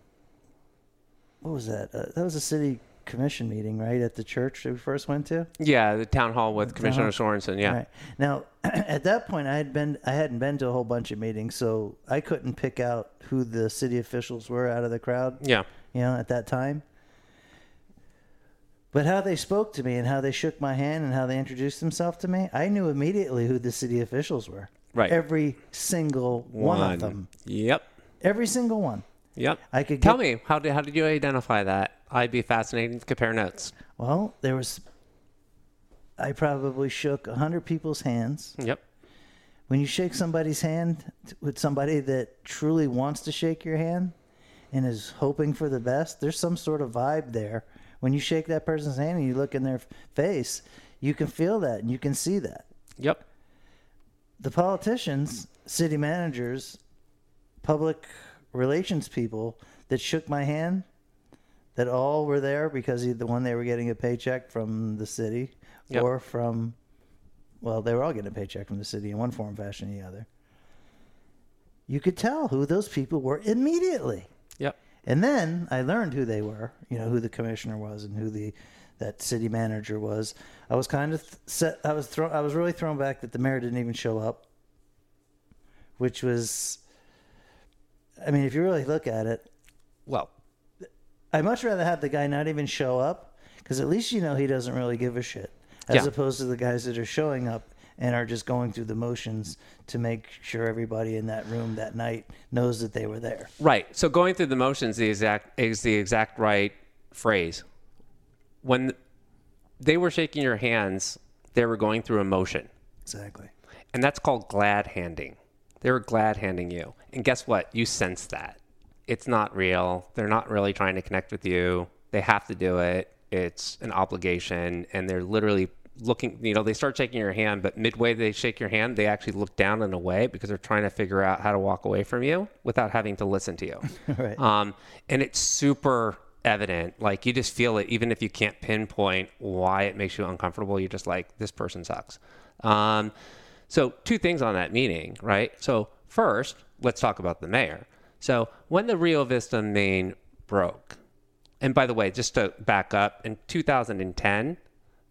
what was that? Uh, that was a city commission meeting, right, at the church that we first went to. yeah. The town hall with Commissioner Sorensen. Yeah, Right. Now, at that point, I had been I hadn't been to a whole bunch of meetings, so I couldn't pick out who the city officials were out of the crowd. yeah, you know, at that time. But how they spoke to me and how they shook my hand and how they introduced themselves to me, I knew immediately who the city officials were. Right. Every single one, of them. Yep, Every single one. yep. I could Tell get- me how did how did you identify that? I'd be fascinated to compare notes. Well, there was. I probably shook a hundred people's hands. Yep. When you shake somebody's hand with somebody that truly wants to shake your hand and is hoping for the best, there's some sort of vibe there. When you shake that person's hand and you look in their face, you can feel that and you can see that. Yep. The politicians, city managers, public relations people that shook my hand, that all were there because either one they were getting a paycheck from the city Yep. or from, well, they were all getting a paycheck from the city in one form, fashion, or the other. You could tell who those people were immediately. Yep. And then I learned who they were, you know, who the commissioner was and who the that city manager was. I was kind of th- set. I was thrown. I was really thrown back that the mayor didn't even show up, which was. I mean, if you really look at it, Well, I'd much rather have the guy not even show up because at least you know he doesn't really give a shit, as Yeah. opposed to the guys that are showing up and are just going through the motions to make sure everybody in that room that night knows that they were there. Right. So going through the motions the exact is the exact right phrase. When they were shaking your hands, they were going through a motion. Exactly. And that's called glad handing. They were glad handing you. And guess what? You sense that. It's not real. They're not really trying to connect with you. They have to do it. It's an obligation. And they're literally looking, you know, they start shaking your hand, but midway they shake your hand, they actually look down and away because they're trying to figure out how to walk away from you without having to listen to you. Right. Um, and it's super evident. Like you just feel it, even if you can't pinpoint why it makes you uncomfortable. You're just like, this person sucks. Um, so, two things on that meeting, right? So, first, let's talk about the mayor. So, when the Rio Vista main broke, and by the way, just to back up, in 2010,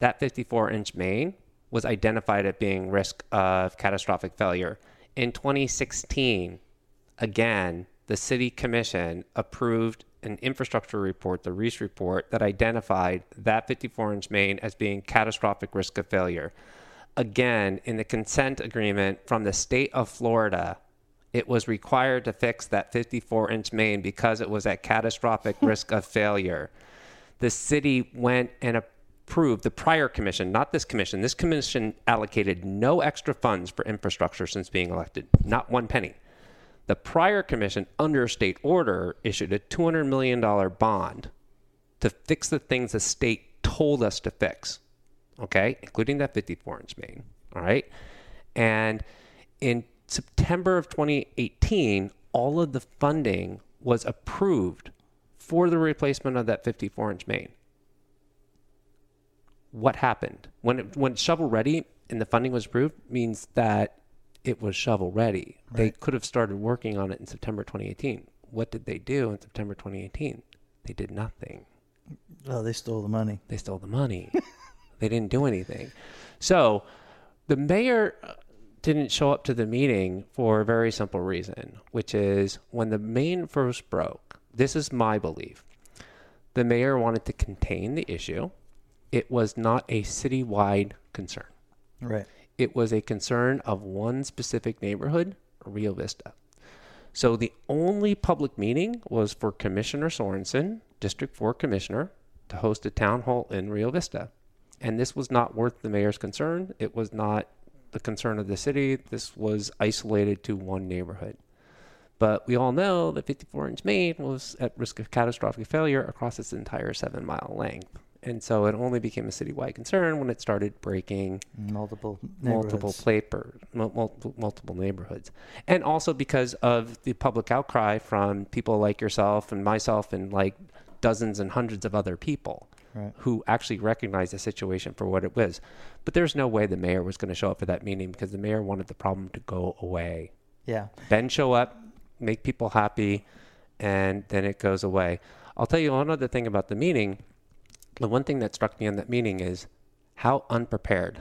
that 54 inch main was identified at being risk of catastrophic failure. In 2016, again, the city commission approved an infrastructure report, the Reiss report, that identified that 54 inch main as being catastrophic risk of failure. Again, in the consent agreement from the state of Florida, it was required to fix that 54 inch main because it was at catastrophic risk of failure. The city went and approved the prior commission, not this commission. This commission allocated no extra funds for infrastructure since being elected, not one penny. The prior commission, under state order, issued a $200 million bond to fix the things the state told us to fix, okay, including that 54 inch main, all right? And in September of 2018, all of the funding was approved for the replacement of that 54 inch main. What happened? When, it, when shovel ready and the funding was approved, means that it was shovel ready. They could have started working on it in September 2018. What did they do in September 2018? They did nothing Oh, they stole the money. they stole the money. they didn't do anything. So the mayor uh, didn't show up to the meeting for a very simple reason, which is when the main first broke, this is my belief. The mayor wanted to contain the issue. It was not a citywide concern. Right. It was a concern of one specific neighborhood, Rio Vista. So the only public meeting was for Commissioner Sorensen, District 4 Commissioner, to host a town hall in Rio Vista. And this was not worth the mayor's concern. It was not the concern of the city. This was isolated to one neighborhood. But we all know that 54 inch main was at risk of catastrophic failure across its entire seven mile length. And so it only became a citywide concern when it started breaking multiple multiple neighborhoods. paper, multiple, multiple neighborhoods, and also because of the public outcry from people like yourself and myself and like dozens and hundreds of other people Right. who actually recognized the situation for what it was. But there's no way the mayor was going to show up for that meeting because the mayor wanted the problem to go away. Yeah. Then show up, make people happy, and then it goes away. I'll tell you one other thing about the meeting. The one thing that struck me on that meeting is how unprepared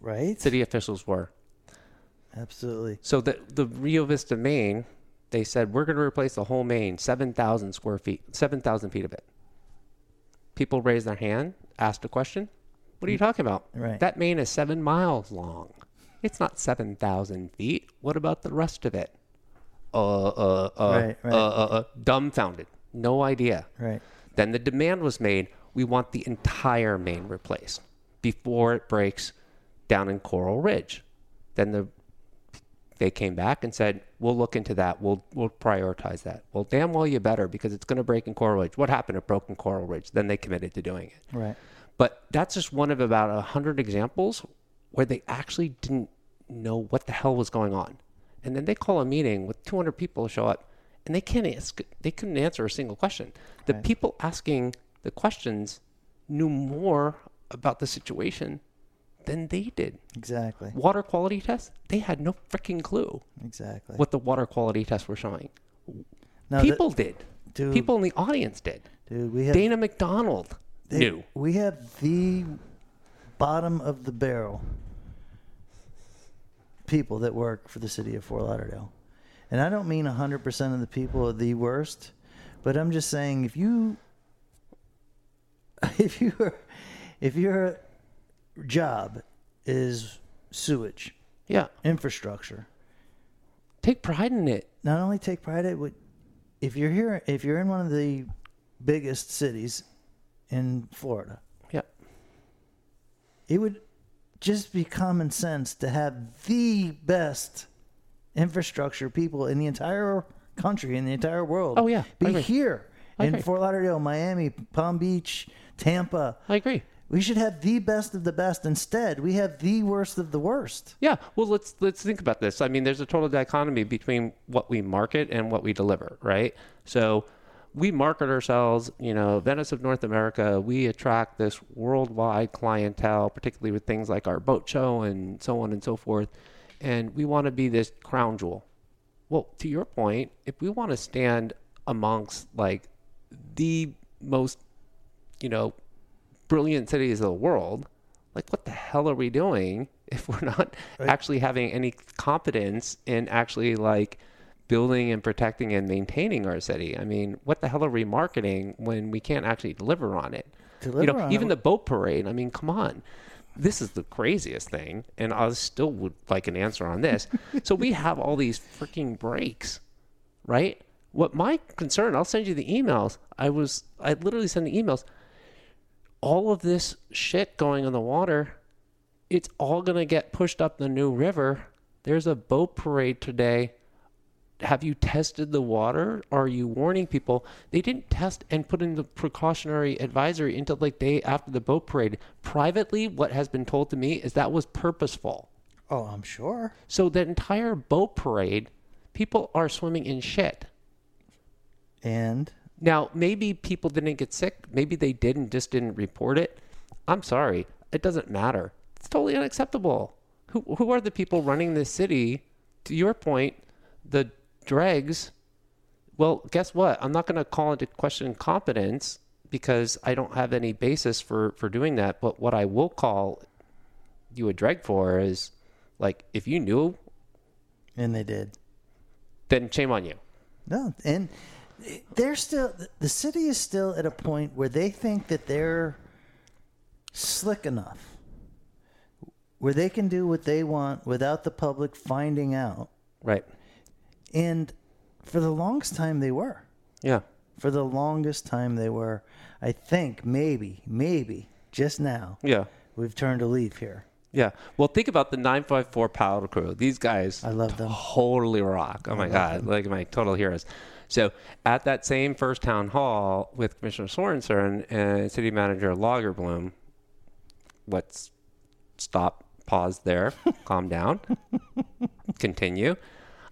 Right. city officials were. Absolutely. So the the Rio Vista main, they said we're going to replace the whole main, seven thousand square feet, seven thousand feet of it. People raised their hand, asked a question. What are you talking about? Right. That main is seven miles long. It's not seven thousand feet. What about the rest of it? Uh, uh, uh, Right, right. uh, uh, uh, dumbfounded. No idea. Right. Then the demand was made we want the entire main replaced before it breaks down in Coral Ridge. Then the they came back and said, "We'll look into that. We'll we'll prioritize that." Well, damn well you better because it's going to break in Coral Ridge. What happened? It broke in Coral Ridge. Then they committed to doing it. Right. But that's just one of about a hundred examples where they actually didn't know what the hell was going on, and then they call a meeting with 200 people show up, and they can't ask, they couldn't answer a single question. The people asking the questions knew more about the situation than they did. Exactly. Water quality tests, they had no freaking clue Exactly. what the water quality tests were showing. People did. dude- people in the audience did. dude, we have Dana McDonald they- knew. we have the bottom of the barrel people that work for the city of Fort Lauderdale. And I don't mean 100% of the people are the worst, but I'm just saying if you if you if your job is sewage, Yeah. infrastructure, Take pride in it. not only take pride in it, if you're here, if you're in one of the biggest cities in Florida, Yeah. it would just be common sense to have the best infrastructure people in the entire country, in the entire world. Oh, yeah, be here in. Fort Lauderdale, Miami, Palm Beach, Tampa. I agree. We should have the best of the best. Instead, we have the worst of the worst. Yeah, well, let's let's think about this. I mean, there's a total dichotomy between what we market and what we deliver, right? So, we market ourselves, you know, Venice of North America. We attract this worldwide clientele, particularly with things like our boat show and so on and so forth. And we want to be this crown jewel. Well, to your point, if we want to stand amongst like the most, you know, brilliant cities of the world, like what the hell are we doing if we're not actually having any competence in actually like building and protecting and maintaining our city? I mean, what the hell are we marketing when we can't actually deliver on it? you Deliver know, on even it. the boat parade. I mean, come on. This is the craziest thing, and I still would like an answer on this. so we have all these freaking breaks, right? What my concern, I'll send you the emails. I was, I literally send the emails all of this shit going on the water, it's all going to get pushed up the new river. There's a boat parade today. Have you tested the water? Are you warning people? They didn't test and put in the precautionary advisory until like day after the boat parade. Privately, what has been told to me is that was purposeful. Oh, I'm sure. So the entire boat parade, people are swimming in shit. And Now, maybe people didn't get sick. Maybe they did and just didn't report it. I'm sorry. It doesn't matter. It's totally unacceptable. Who, who are the people running this city? To your point, the dregs. Well, guess what? I'm not going to call into question competence because I don't have any basis for, for doing that. But what I will call you a dreg for is like, if you knew, and they did. then shame on you. No, and they're still the city is still at a point where they think that they're slick enough where they can do what they want without the public finding out. Right. And for the longest time they were. Yeah. For the longest time they were. I think maybe, maybe just now Yeah. we've turned a leaf here. Yeah. Well, think about the 954 Paddle Crew. These guys I love them. totally rock. Oh my God. Like my total heroes. So at that same first town hall with Commissioner Sorensen and City Manager Lagerbloom, let's stop, pause there, calm down, continue.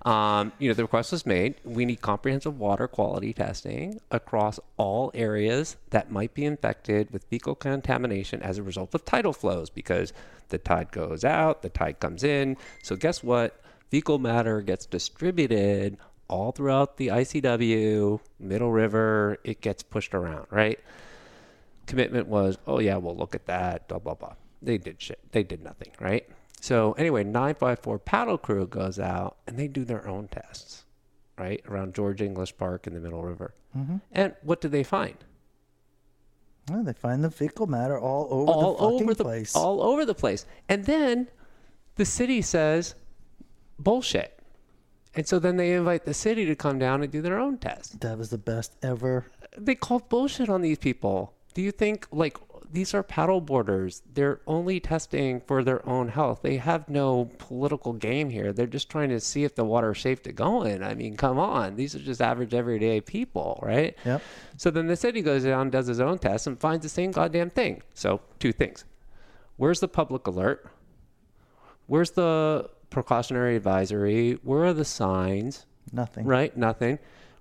Um, you know, the request was made. We need comprehensive water quality testing across all areas that might be infected with fecal contamination as a result of tidal flows because the tide goes out, the tide comes in. So, guess what? Fecal matter gets distributed all throughout the ICW, Middle River. It gets pushed around, right? Commitment was, oh, yeah, we'll look at that, blah, blah, blah. They did shit. They did nothing, right? So anyway, 954 paddle crew goes out and they do their own tests, right? Around George English Park in the Middle River. Mm-hmm. And what do they find? Well, they find the fecal matter all over all the fucking over the place. all over the place. And then the city says bullshit. And so then they invite the city to come down and do their own test. that was the best ever. They called bullshit on these people. Do you think like these are paddle boarders? They're only testing for their own health. They have no political game here. They're just trying to see if the water is safe to go in. I mean, come on. These are just average everyday people, right? Yep. So then the city goes down, does his own test, and finds the same goddamn thing. So two things: where's the public alert? Where's the precautionary advisory? Where are the signs? Nothing. Right? Nothing.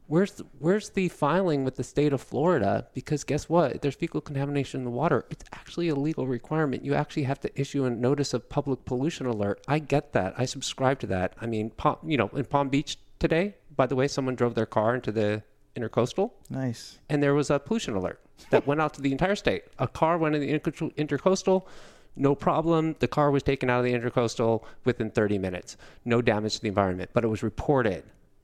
Where's the, where's the filing with the state of Florida? Because guess what? There's fecal contamination in the water. It's actually a legal requirement. You actually have to issue a notice of public pollution alert. I get that. I subscribe to that. I mean, Palm, you know, in Palm Beach today, by the way, someone drove their car into the intercoastal Nice. and there was a pollution alert that went out to the entire state. A car went in the inter- intercoastal, no problem. The car was taken out of the intercoastal within 30 minutes. No damage to the environment, but it was reported,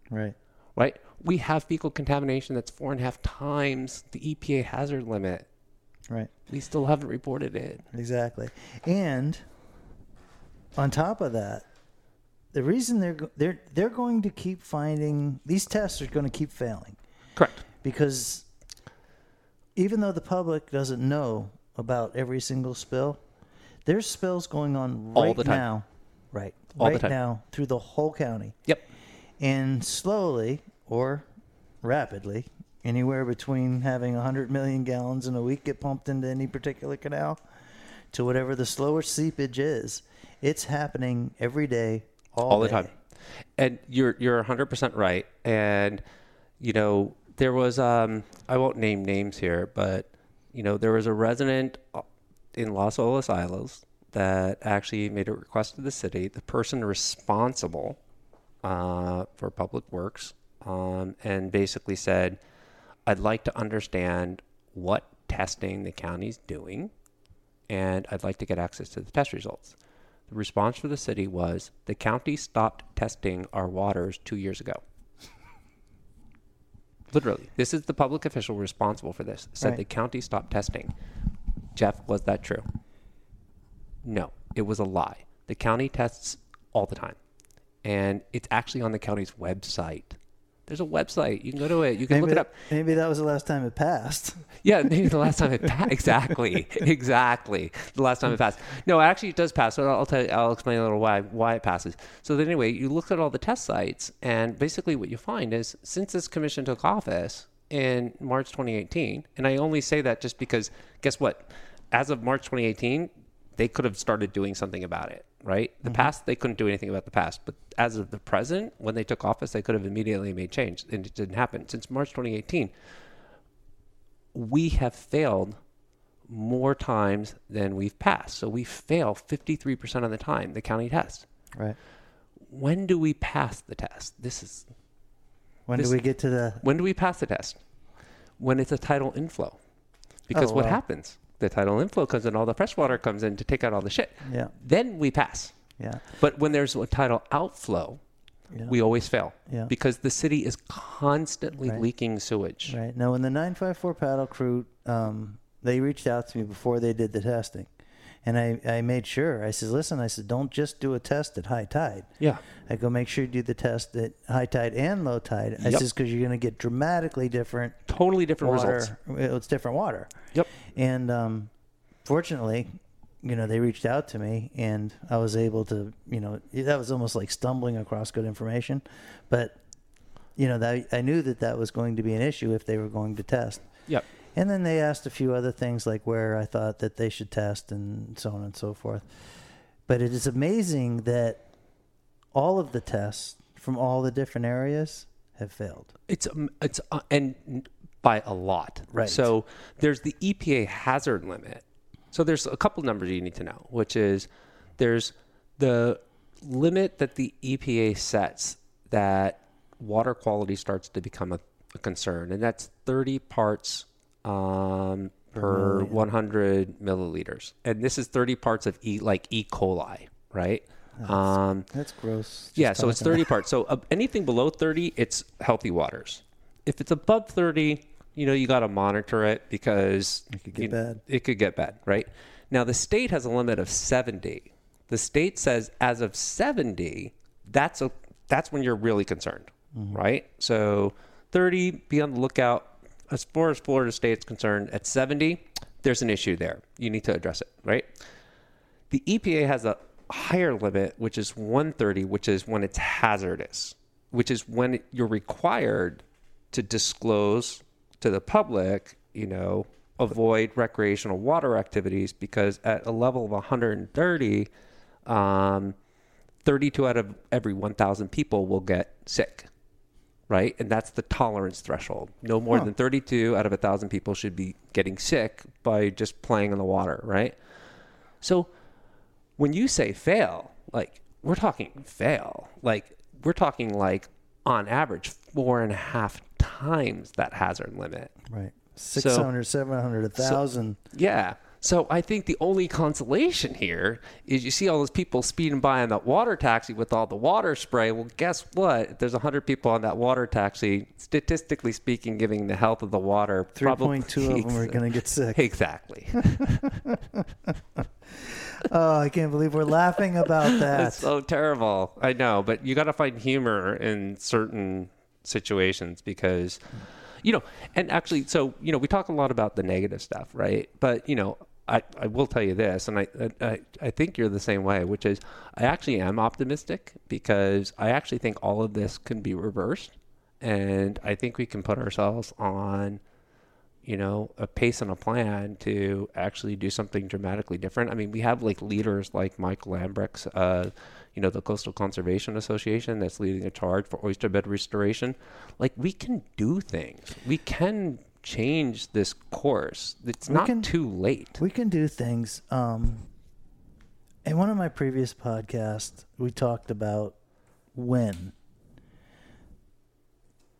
Right. Right? We have fecal contamination that's four and a half times the EPA hazard limit. Right. We still haven't reported it. Exactly. And on top of that, the reason they're they're they're going to keep finding these tests are going to keep failing Correct. because even though the public doesn't know about every single spill, there's spills going on All right the time. now. Right. All the right time. now through the whole county. Yep. And slowly or rapidly, anywhere between having 100 million gallons in a week get pumped into any particular canal to whatever the slower seepage is, it's happening every day, all, all the day. time. And you're you're 100% right. And you know, there was um I won't name names here, but you know, there was a resident uh, in Las Olas Isles that actually made a request to the city. The person responsible uh, for public works um, and basically said, "I'd like to understand what testing the county's doing, and I'd like to get access to the test results." The response for the city was the county stopped testing our waters two years ago. Literally, this is the public official responsible for this. Said Right. the county stopped testing. Jeff, was that true? No, it was a lie. The county tests all the time, and it's actually on the county's website. There's a website. You can go to it. You can Maybe, look it up. maybe that was the last time it passed. Yeah, maybe the last time it passed. Exactly, exactly. The last time it passed. No, actually, it does pass. So I'll tell you. I'll explain a little why why it passes. So then, anyway, you look at all the test sites, and basically, what you find is since this commission took office in March 2018, and I only say that just because, guess what? As of March 2018, they could have started doing something about it, right? The mm-hmm. past, they couldn't do anything about the past, but as of the present, when they took office, they could have immediately made change, and it didn't happen. Since March 2018, we have failed more times than we've passed. So we fail 53% of the time, the county test. Right. When do we pass the test? This is When This- do we get to the? when do we pass the test? When it's a tidal inflow. Because Oh, what wow. happens? The tidal inflow comes in, all the fresh water comes in to take out all the shit. Yeah. Then we pass. Yeah. But when there's a tidal outflow, Yeah. we always fail. Yeah. Because the city is constantly Right. leaking sewage. Right. Now, when the 954 paddle crew, um, they reached out to me before they did the testing. And I, I made sure. I said, listen, I said, don't just do a test at high tide. Yeah. I go, make sure you do the test at high tide and low tide. I Yep. says, because you're going to get dramatically different Totally different water. results. It's different water. Yep. And um, fortunately, you know, they reached out to me and I was able to, you know, that was almost like stumbling across good information. But you know, that I knew that that was going to be an issue if they were going to test. Yep. And then they asked a few other things like where I thought that they should test and so on and so forth. But it is amazing that all of the tests from all the different areas have failed. It's um, it's uh, and by a lot. Right. So there's the EPA hazard limit. So there's a couple numbers you need to know, which is there's the limit that the EPA sets that water quality starts to become a, a concern, and that's 30 parts um, per 100 milliliters, and this is 30 parts of e like E. coli, right? Um, That's gross. just yeah, so it's 30 parts. So uh, anything below 30, it's healthy waters. If it's above 30, you know, you got to monitor it because it could get bad. It could get bad, right? Now, the state has a limit of 70. The state says as of 70, that's a that's when you're really concerned, Mm-hmm. right? So 30, be on the lookout. As far as Florida State's concerned, at 70, there's an issue there. You need to address it, right? The EPA has a higher limit, which is 130, which is when it's hazardous, which is when you're required to disclose to the public, you know, avoid recreational water activities because at a level of 130, um, 32 out of every 1,000 people will get sick, right? And that's the tolerance threshold. No more than 32 out of 1,000 people should be getting sick by just playing in the water, right? So when you say fail, like we're talking fail, like we're talking like on average four and a half times that hazard limit. Right. 600, 700, 1,000. Yeah. So I think the only consolation here is you see all those people speeding by on that water taxi with all the water spray. Well, guess what? If there's 100 people on that water taxi, statistically speaking, giving the health of the water, 3.2 of them are going to get sick. Exactly. Oh, I can't believe we're laughing about that. It's so terrible. I know, but you got to find humor in certain situations because, you know, and actually, so, you know, we talk a lot about the negative stuff, right? But, you know, I, I will tell you this, and I, I I think you're the same way, which is I actually am optimistic because I actually think all of this can be reversed, and I think we can put ourselves on you know, a pace and a plan to actually do something dramatically different. I mean, we have like leaders like Mike Lambrecht's, uh, you know, the Coastal Conservation Association that's leading a charge for oyster bed restoration. Like, we can do things. We can change this course. It's not can- too late. We can do things. Um, in one of my previous podcasts, we talked about when.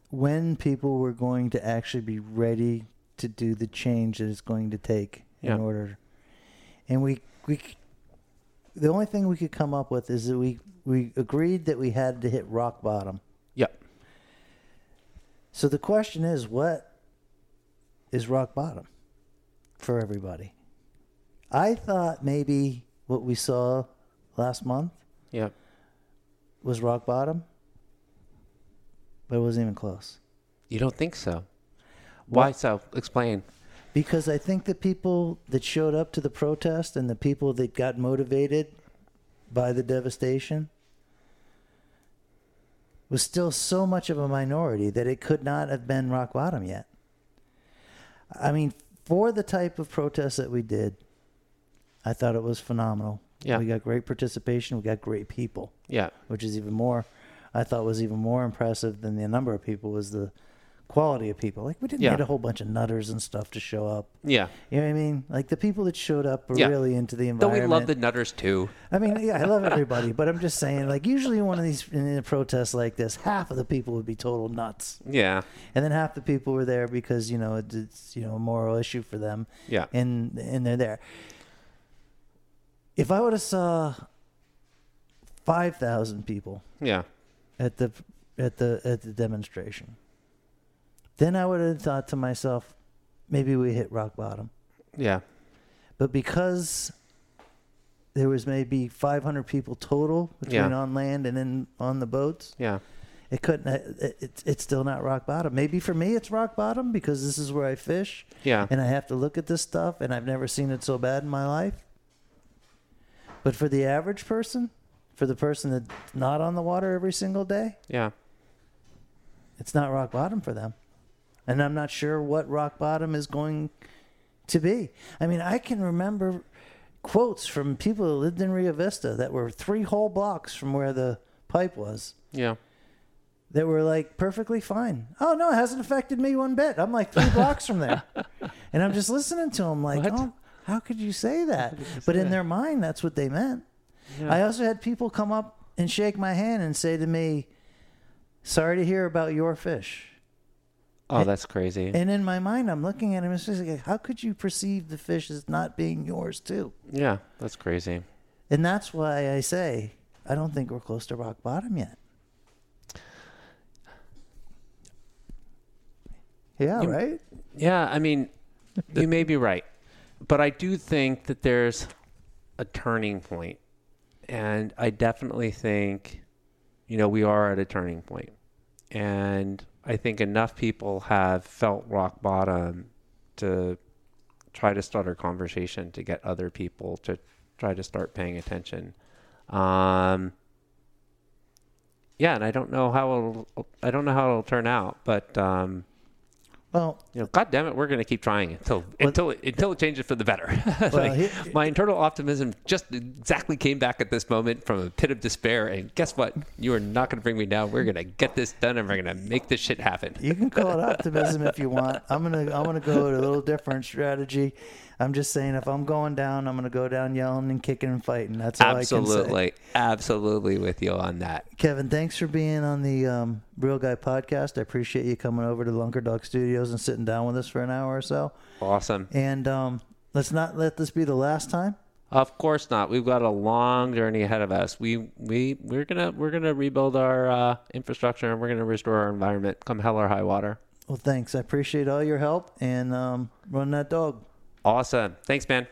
When people were going to actually be ready to do the change that it's going to take Yeah. in order. And we, we, the only thing we could come up with is that we, we agreed that we had to hit rock bottom. Yep. So the question is, what is rock bottom for everybody? I thought maybe what we saw last month was rock bottom, but it wasn't even close. You don't think so? Why so? Explain. Because I think the people that showed up to the protest and the people that got motivated by the devastation was still so much of a minority that it could not have been rock bottom yet. I mean, for the type of protest that we did, I thought it was phenomenal. Yeah. We got great participation, we got great people, Yeah. which is even more I thought was even more impressive than the number of people was the quality of people. Like we didn't Yeah. get a whole bunch of nutters and stuff to show up. Yeah. You know what I mean? Like the people that showed up were Yeah. really into the environment. Though we love the nutters too. I mean, yeah, I love everybody, but I'm just saying, like usually in one of these in a protest like this, half of the people would be total nuts, Yeah. and then half the people were there because you know it's you know a moral issue for them, Yeah. and and they're there. If I would have saw five thousand people Yeah. at the at the at the demonstration, then I would have thought to myself, maybe we hit rock bottom. Yeah. But because there was maybe 500 people total between Yeah. on land and then on the boats, Yeah. it couldn't. Uh, it, it's it's still not rock bottom. Maybe for me it's rock bottom because this is where I fish Yeah. and I have to look at this stuff and I've never seen it so bad in my life. But for the average person, for the person that's not on the water every single day, Yeah. it's not rock bottom for them. And I'm not sure what rock bottom is going to be. I mean, I can remember quotes from people who lived in Rio Vista that were three whole blocks from where the pipe was Yeah. that were like perfectly fine. Oh no, it hasn't affected me one bit. I'm like three blocks from there, and I'm just listening to them like, What? oh, how could you say that? But in their mind, that's what they meant. I also had people come up and shake my hand and say to me, "Sorry to hear about your fish." Oh, that's crazy. And in my mind, I'm looking at him and it's just like, how could you perceive the fish as not being yours too? yeah, that's crazy. And that's why I say I don't think we're close to rock bottom yet. Yeah, You- right. Yeah, I mean, you may be right, but I do think that there's a turning point, and I definitely think, you know, we are at a turning point, and I think enough people have felt rock bottom to try to start a conversation to get other people to try to start paying attention. Um, yeah, and I don't know how it'll, I don't know how it'll turn out, but um, Well, you know, God damn it, we're going to keep trying until until it, until it changes for the better. Like, he- my internal optimism just exactly came back at this moment from a pit of despair, and guess what? You are not going to bring me down. We're going to get this done, and we're going to make this shit happen. you can call it optimism if you want. I'm gonna I'm gonna go with a little different strategy. I'm just saying if I'm going down, I'm gonna go down yelling and kicking and fighting. That's all I can say. Absolutely, absolutely with you on that. Kevin, thanks for being on the um, Real Guy podcast. I appreciate you coming over to Lunker Dog Studios and sitting down with us for an hour or so. Awesome. And um, let's not let this be the last time. Of course not. We've got a long journey ahead of us. We we we're gonna we're gonna rebuild our uh, infrastructure and we're gonna restore our environment. Come hell or high water. Well, thanks. I appreciate all your help and um, run that dog. Awesome. Thanks, man.